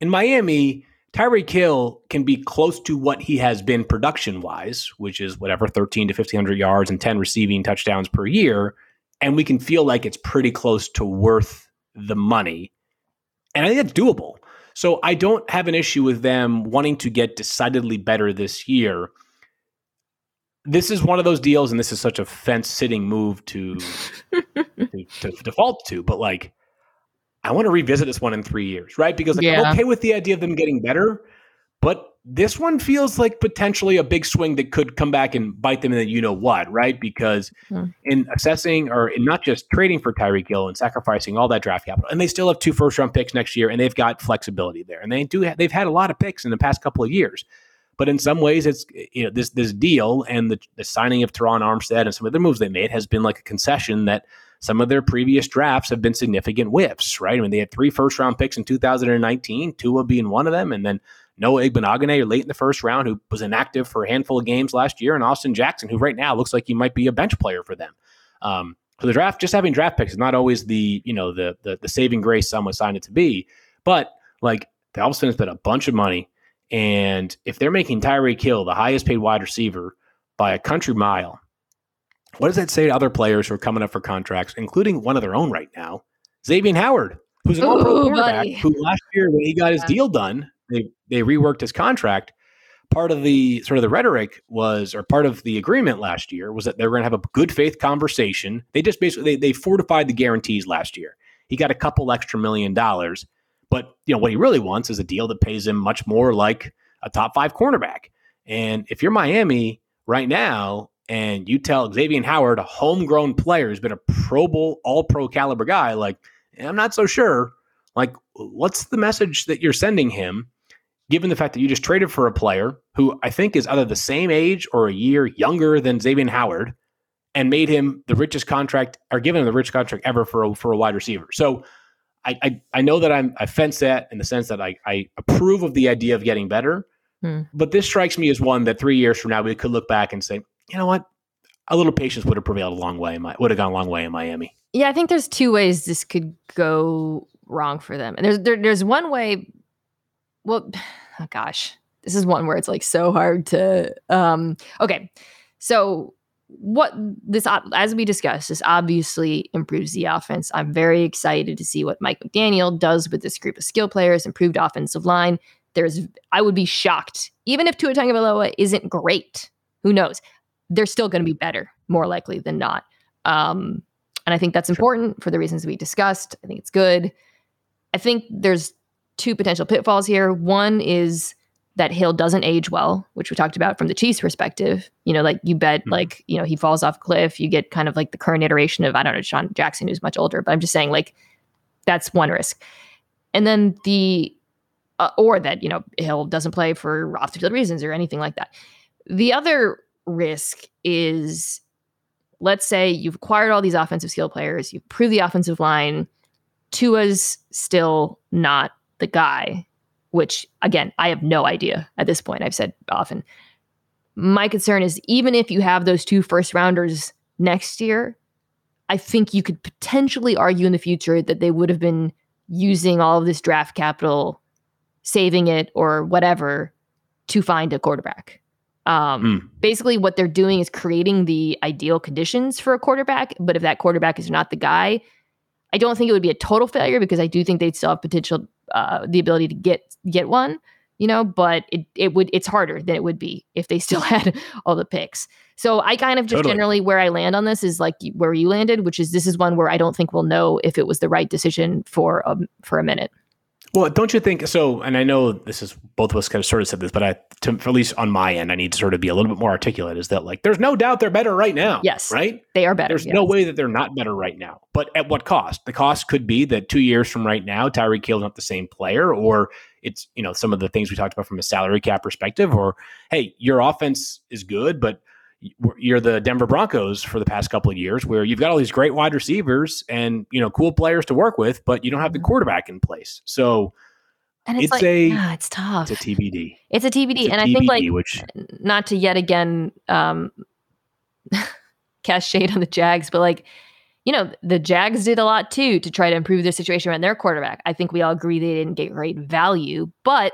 In Miami, Tyreek Hill can be close to what he has been production wise, which is whatever 13 to 1,500 yards and 10 receiving touchdowns per year and we can feel like it's pretty close to worth the money. And I think that's doable. So I don't have an issue with them wanting to get decidedly better this year. This is one of those deals, and this is such a fence sitting move to, to, to default to. But like, I want to revisit this one in three years, right? Because like, yeah. I'm okay with the idea of them getting better, but this one feels like potentially a big swing that could come back and bite them in the you know what, right? Because hmm. in assessing or in not just trading for Tyreek Hill and sacrificing all that draft capital, and they still have two first round picks next year, and they've got flexibility there, and they do have, they've had a lot of picks in the past couple of years. But in some ways, it's you know this this deal and the, the signing of Terron Armstead and some of the moves they made has been like a concession that some of their previous drafts have been significant whiffs, right? I mean, they had three first round picks in 2019, Tua being one of them, and then Noah Igbinoghene late in the first round, who was inactive for a handful of games last year, and Austin Jackson, who right now looks like he might be a bench player for them. Um, so the draft, just having draft picks is not always the you know the the, the saving grace some would sign it to be, but like the a sudden spent a bunch of money, and if they're making Tyreek Hill the highest paid wide receiver by a country mile, what does that say to other players who are coming up for contracts, including one of their own right now, Xavier Howard, who's an all-pro quarterback who last year when he got his yeah. deal done, they they reworked his contract. Part of the sort of the rhetoric was, or part of the agreement last year was that they were going to have a good faith conversation. They just basically they, they fortified the guarantees last year. He got a couple extra million dollars, but you know what he really wants is a deal that pays him much more like a top five cornerback. And if you're Miami right now, and you tell Xavier Howard, a homegrown player who's been a Pro Bowl, All Pro caliber guy, like I'm not so sure. Like, what's the message that you're sending him? Given the fact that you just traded for a player who I think is either the same age or a year younger than Xavier Howard and made him the richest contract or given him the richest contract ever for a, for a wide receiver. So I, I, I know that I'm I fence that in the sense that I, I approve of the idea of getting better, hmm. but this strikes me as one that three years from now we could look back and say, you know what, a little patience would have prevailed a long way. In my, would have gone a long way in Miami. Yeah, I think there's two ways this could go wrong for them, and there's there, there's one way well, oh gosh, this is one where it's like so hard to. Um, okay, so what this as we discussed this obviously improves the offense. I'm very excited to see what mike mcdaniel does with this group of skill players improved offensive line. There's i would be shocked even if Tua Tagovailoa isn't great who knows? They're still going to be better more likely than not. Um, and i think that's important for the reasons we discussed. I think it's good. I think there's two potential pitfalls here. One is that Hill doesn't age well, which we talked about from the Chiefs' perspective. You know, like you bet, mm-hmm. like you know, he falls off a cliff. You get kind of like the current iteration of I don't know Sean Jackson, who's much older, but I'm just saying like that's one risk. And then the uh, or that you know Hill doesn't play for off the field reasons or anything like that. The other risk is, let's say you've acquired all these offensive skill players, you've proved the offensive line. Tua's still not the guy, which again, I have no idea at this point. I've said often. My concern is even if you have those two first rounders next year, I think you could potentially argue in the future that they would have been using all of this draft capital, saving it or whatever to find a quarterback. Um, mm. Basically, what they're doing is creating the ideal conditions for a quarterback. But if that quarterback is not the guy, I don't think it would be a total failure because I do think they'd still have potential, uh, the ability to get get one. You know, but it it would it's harder than it would be if they still had all the picks. So I kind of just totally. generally where I land on this is like where you landed, which is this is one where I don't think we'll know if it was the right decision for a, for a minute. Well, don't you think so? And I know this is both of us kind of sort of said this, but I, to, at least on my end, I need to sort of be a little bit more articulate. Is that like there's no doubt they're better right now? Yes, right. They are better. There's yes. no way that they're not better right now. But at what cost? The cost could be that two years from right now, Tyreek Hill's not the same player, or it's you know some of the things we talked about from a salary cap perspective, or hey, your offense is good, but you're the Denver Broncos for the past couple of years, where you've got all these great wide receivers and you know cool players to work with, but you don't have the mm-hmm. quarterback in place. So and it's, it's like, a it's tough. It's a TBD. It's a TBD, it's a and TBD, I think like which not to yet again um, cast shade on the Jags, but like you know the Jags did a lot too to try to improve their situation around their quarterback. I think we all agree they didn't get great value, but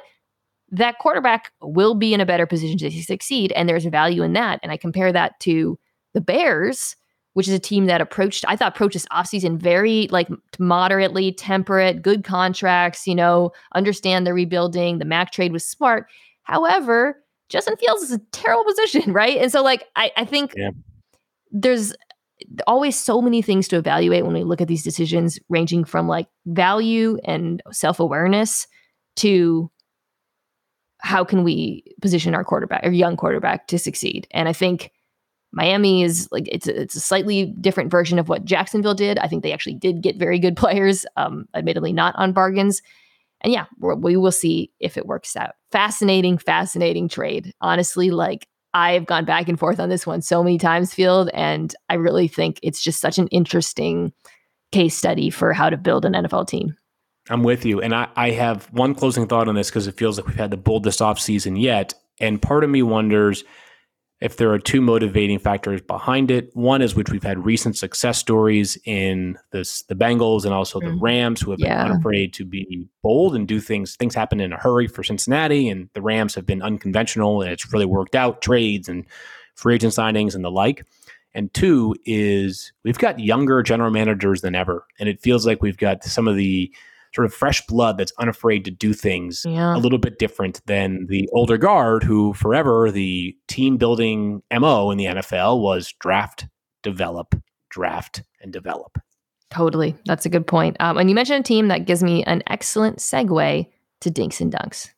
that quarterback will be in a better position to succeed, and there's value in that. And I compare that to the Bears which is a team that approached, I thought approached this offseason very like moderately temperate, good contracts, you know, understand the rebuilding. The Mack trade was smart. However, Justin Fields is a terrible position, right? And so like I, I think yeah. there's always so many things to evaluate when we look at these decisions, ranging from like value and self-awareness to how can we position our quarterback or young quarterback to succeed. And I think Miami is like it's a, it's a slightly different version of what Jacksonville did. I think they actually did get very good players, um, admittedly not on bargains. And yeah, we will see if it works out. Fascinating, fascinating trade. Honestly, like I've gone back and forth on this one so many times, Field, and I really think it's just such an interesting case study for how to build an NFL team. I'm with you. And I, I have one closing thought on this because it feels like we've had the boldest offseason yet. And part of me wonders if there are two motivating factors behind it. One is which we've had recent success stories in this the Bengals and also the mm. Rams who have yeah. been unafraid to be bold and do things. Things happen in a hurry for Cincinnati, and the Rams have been unconventional and it's really worked out, trades and free agent signings and the like. And two is we've got younger general managers than ever. And it feels like we've got some of the sort of fresh blood that's unafraid to do things yeah. a little bit different than the older guard who forever the team building MO in the NFL was draft, develop, draft, and develop. Totally. That's a good point. Um, and you mentioned a team that gives me an excellent segue to Dinks and Dunks.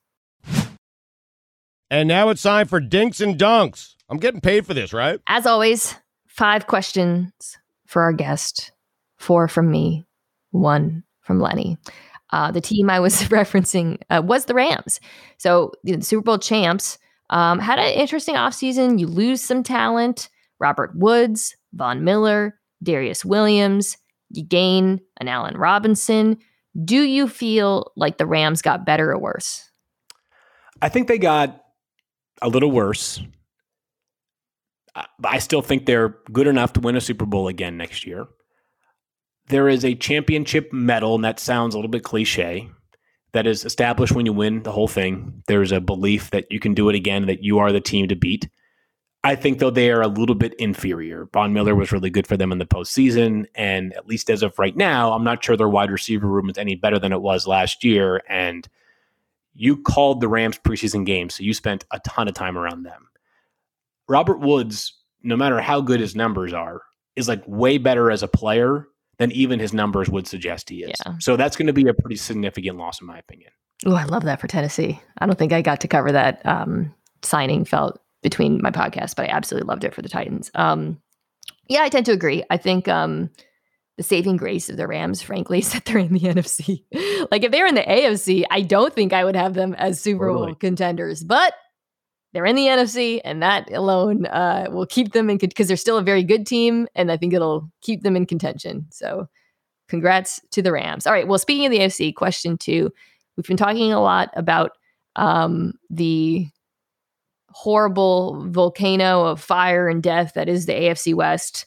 And now it's time for Dinks and Dunks. I'm getting paid for this, right? As always, five questions for our guest, four from me, one from Lenny. Uh, the team I was referencing uh, was the Rams. So the Super Bowl champs um, had an interesting offseason. You lose some talent Robert Woods, Von Miller, Darious Williams. You gain an Allen Robinson. Do you feel like the Rams got better or worse? I think they got a little worse. I still think they're good enough to win a Super Bowl again next year there is a championship medal, and that sounds a little bit cliche, that is established when you win the whole thing. There's a belief that you can do it again, that you are the team to beat. I think, though, they are a little bit inferior. Von Miller was really good for them in the postseason. And at least as of right now, I'm not sure their wide receiver room is any better than it was last year. And you called the Rams preseason games, so you spent a ton of time around them. Robert Woods, no matter how good his numbers are, is like way better as a player than even his numbers would suggest he is. Yeah. So that's going to be a pretty significant loss, in my opinion. Oh, I love that for Tennessee. I don't think I got to cover that um, signing felt between my podcast, but I absolutely loved it for the Titans. Um, yeah, I tend to agree. I think um, the saving grace of the Rams, frankly, is that they're in the NFC. like if they're in the AFC, I don't think I would have them as Super Bowl contenders. But they're in the NFC, and that alone uh, will keep them in because they're still a very good team, and I think it'll keep them in contention. So, congrats to the Rams. All right. Well, speaking of the AFC, question two, we've been talking a lot about um, the horrible volcano of fire and death that is the AFC West.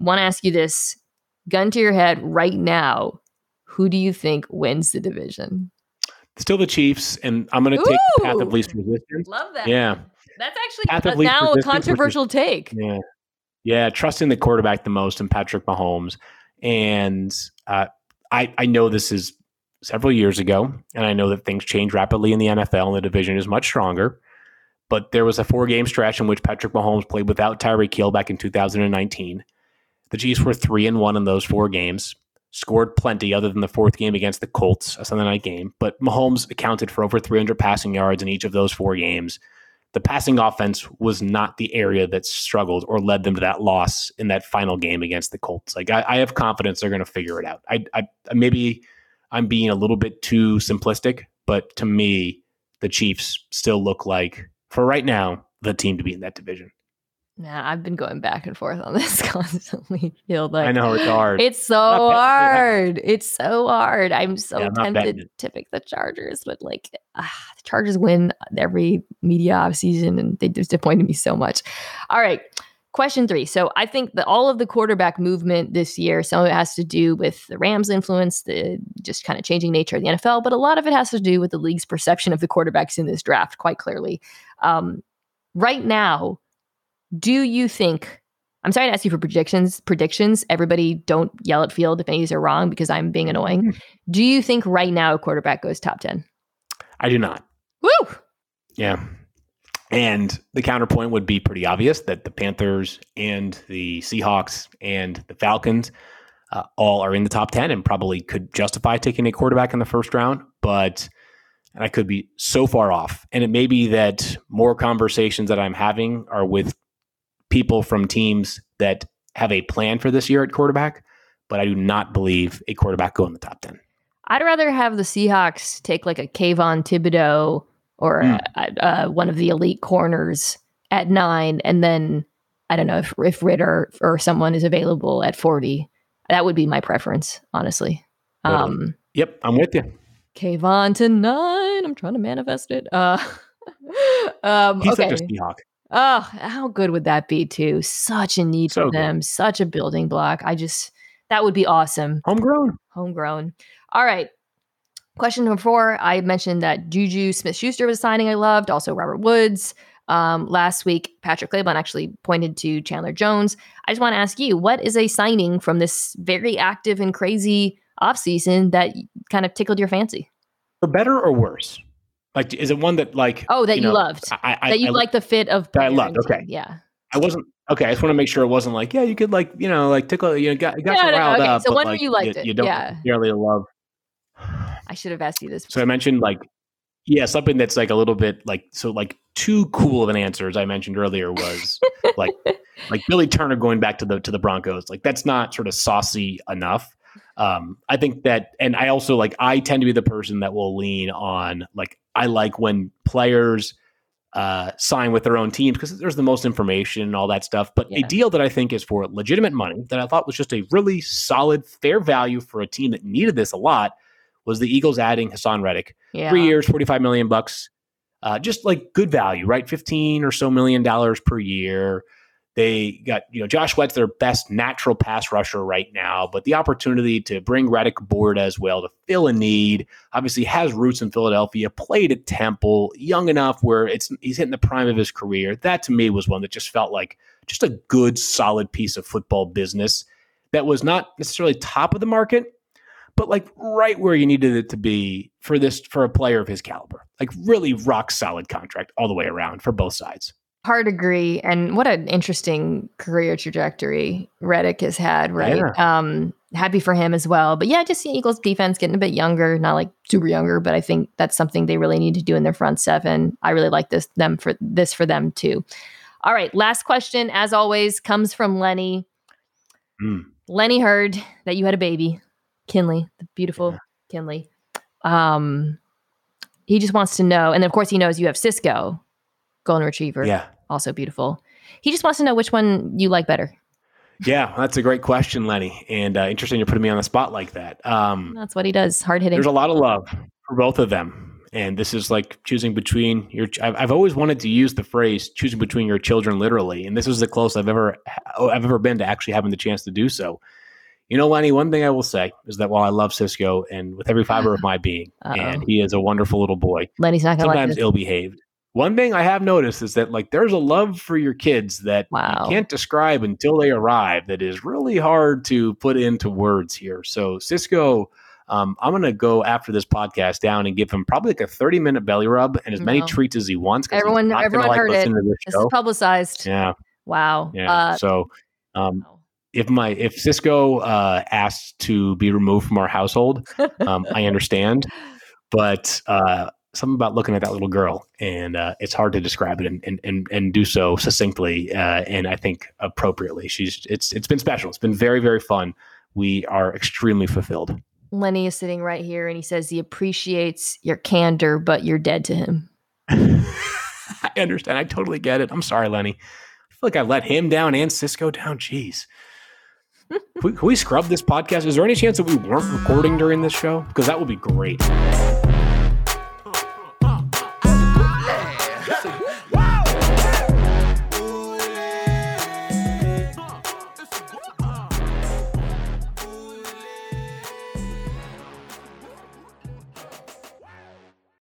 I want to ask you this: gun to your head right now, who do you think wins the division? Still the Chiefs, and I'm going to take the path of least resistance. Love that. Yeah, that's actually now a controversial take. Yeah, yeah, trusting the quarterback the most and Patrick Mahomes, and uh, I I know this is several years ago, and I know that things change rapidly in the NFL, and the division is much stronger. But there was a four game stretch in which Patrick Mahomes played without Tyreek Hill back in 2019. The Chiefs were three and one in those four games scored plenty other than the fourth game against the Colts, a Sunday night game. But Mahomes accounted for over 300 passing yards in each of those four games. The passing offense was not the area that struggled or led them to that loss in that final game against the Colts. Like I, I have confidence they're going to figure it out. I, I maybe I'm being a little bit too simplistic, but to me, the Chiefs still look like, for right now, the team to be in that division. Yeah, I've been going back and forth on this constantly. Feel like I know it's hard. It's so hard. It's so hard. I'm so yeah, I'm tempted to pick the Chargers, but like ah, the Chargers win every media off season, and they disappointed me so much. All right, question three. So I think that all of the quarterback movement this year, some of it has to do with the Rams' influence, the just kind of changing nature of the NFL, but a lot of it has to do with the league's perception of the quarterbacks in this draft. Quite clearly, um, right now do you think? I'm sorry to ask you for predictions. Predictions. Everybody, don't yell at Field if any of these are wrong because I'm being annoying. Mm-hmm. Do you think right now a quarterback goes top ten? I do not. Woo. Yeah. And the counterpoint would be pretty obvious that the Panthers and the Seahawks and the Falcons uh, all are in the top 10 and probably could justify taking a quarterback in the first round. But, and I could be so far off. And it may be that more conversations that I'm having are with people from teams that have a plan for this year at quarterback, but I do not believe a quarterback go in the top 10. I'd rather have the Seahawks take like a Kayvon Thibodeaux or mm. a, a, one of the elite corners at nine, and then I don't know if if Ridder or someone is available at forty. That would be my preference, honestly. Um, yep, I'm with you. Kayvon to nine. I'm trying to manifest it. Uh, um, He's okay. such a Seahawk. Oh, how good would that be too? Such a need So for good. them, such a building block. I just that would be awesome. Homegrown. Homegrown. All right. Question number four. I mentioned that Juju Smith Schuster was a signing I loved, also Robert Woods. Um, last week, Patrick Claybon actually pointed to Chandler Jones. I just want to ask you, what is a signing from this very active and crazy offseason that kind of tickled your fancy? For better or worse? Like, is it one that like? Oh, that you, know, loved. I, I, that you like the fit of that I loved, okay. Yeah. I wasn't okay. I just want to make sure it wasn't like, yeah, you could like, you know, like tickle, you know, got, got Yeah, you no, no, riled okay. up. So but, one where like, you liked it, You don't yeah. necessarily love. I should have asked you this. So I mentioned like, yeah, something that's like a little bit like so like too cool of an answer as I mentioned earlier was like like Billy Turner going back to the to the Broncos. Like that's not sort of saucy enough. Um, I think that, and I also like I tend to be the person that will lean on like I like when players uh, sign with their own teams because there's the most information and all that stuff. But a deal that I think is for legitimate money that I thought was just a really solid, fair value for a team that needed this a lot was the Eagles adding Haason Reddick yeah. three years, 45 million bucks. Uh, just like good value, right? 15 or so million dollars per year. They got, you know, Josh Sweat's their best natural pass rusher right now, but the opportunity to bring Reddick aboard as well to fill a need. Obviously, has roots in Philadelphia, played at Temple, young enough where it's he's hitting the prime of his career. That to me was one that just felt like just a good, solid piece of football business that was not necessarily top of the market, but like right where you needed it to be for this for a player of his caliber. Like really rock solid contract all the way around for both sides. Hard agree. And what an interesting career trajectory Reddick has had, right? Um, happy for him as well. But yeah, just the Eagles defense getting a bit younger, not like super younger, but I think that's something they really need to do in their front seven. I really like this them for this for them too. All right, last question, as always, comes from Lenny. Mm. Lenny heard that you had a baby, Kinley, the beautiful Kinley. Um, he just wants to know, and of course he knows you have Cisco, golden retriever Yeah. Also beautiful. He just wants to know which one you like better. Yeah, that's a great question, Lenny. And uh, interesting you're putting me on the spot like that. Um, That's what he does. Hard hitting. there's a lot of love for both of them. And this is like choosing between your. I've, I've always wanted to use the phrase choosing between your children literally, and this is the closest I've ever I've ever been to actually having the chance to do so. You know, Lenny, one thing I will say is that while I love Cisco and with every fiber of my being, Uh-oh. and he is a wonderful little boy, Lenny's not gonna like sometimes this. ill behaved. One thing I have noticed is that like there's a love for your kids that Wow. you can't describe until they arrive. That is really hard to put into words here. So Cisco, um, I'm gonna go after this podcast down and give him probably like a 30 minute belly rub and as many treats as he wants. Everyone- everyone like heard it. this This is publicized. yeah, Wow. yeah. Uh, so um, if my if Cisco uh, asks to be removed from our household, um, I understand, but uh, something about looking at that little girl and uh, it's hard to describe it and and, and, and do so succinctly uh, and I think appropriately. She's it's it's been special. It's been very very fun. We are extremely fulfilled. Lenny is sitting right here, and he says he appreciates your candor, but you're dead to him. I understand. I totally get it. I'm sorry, Lenny. I feel like I let him down and Cisco down. Jeez. can, we, can we scrub this podcast? Is there any chance that we weren't recording during this show? Because that would be great.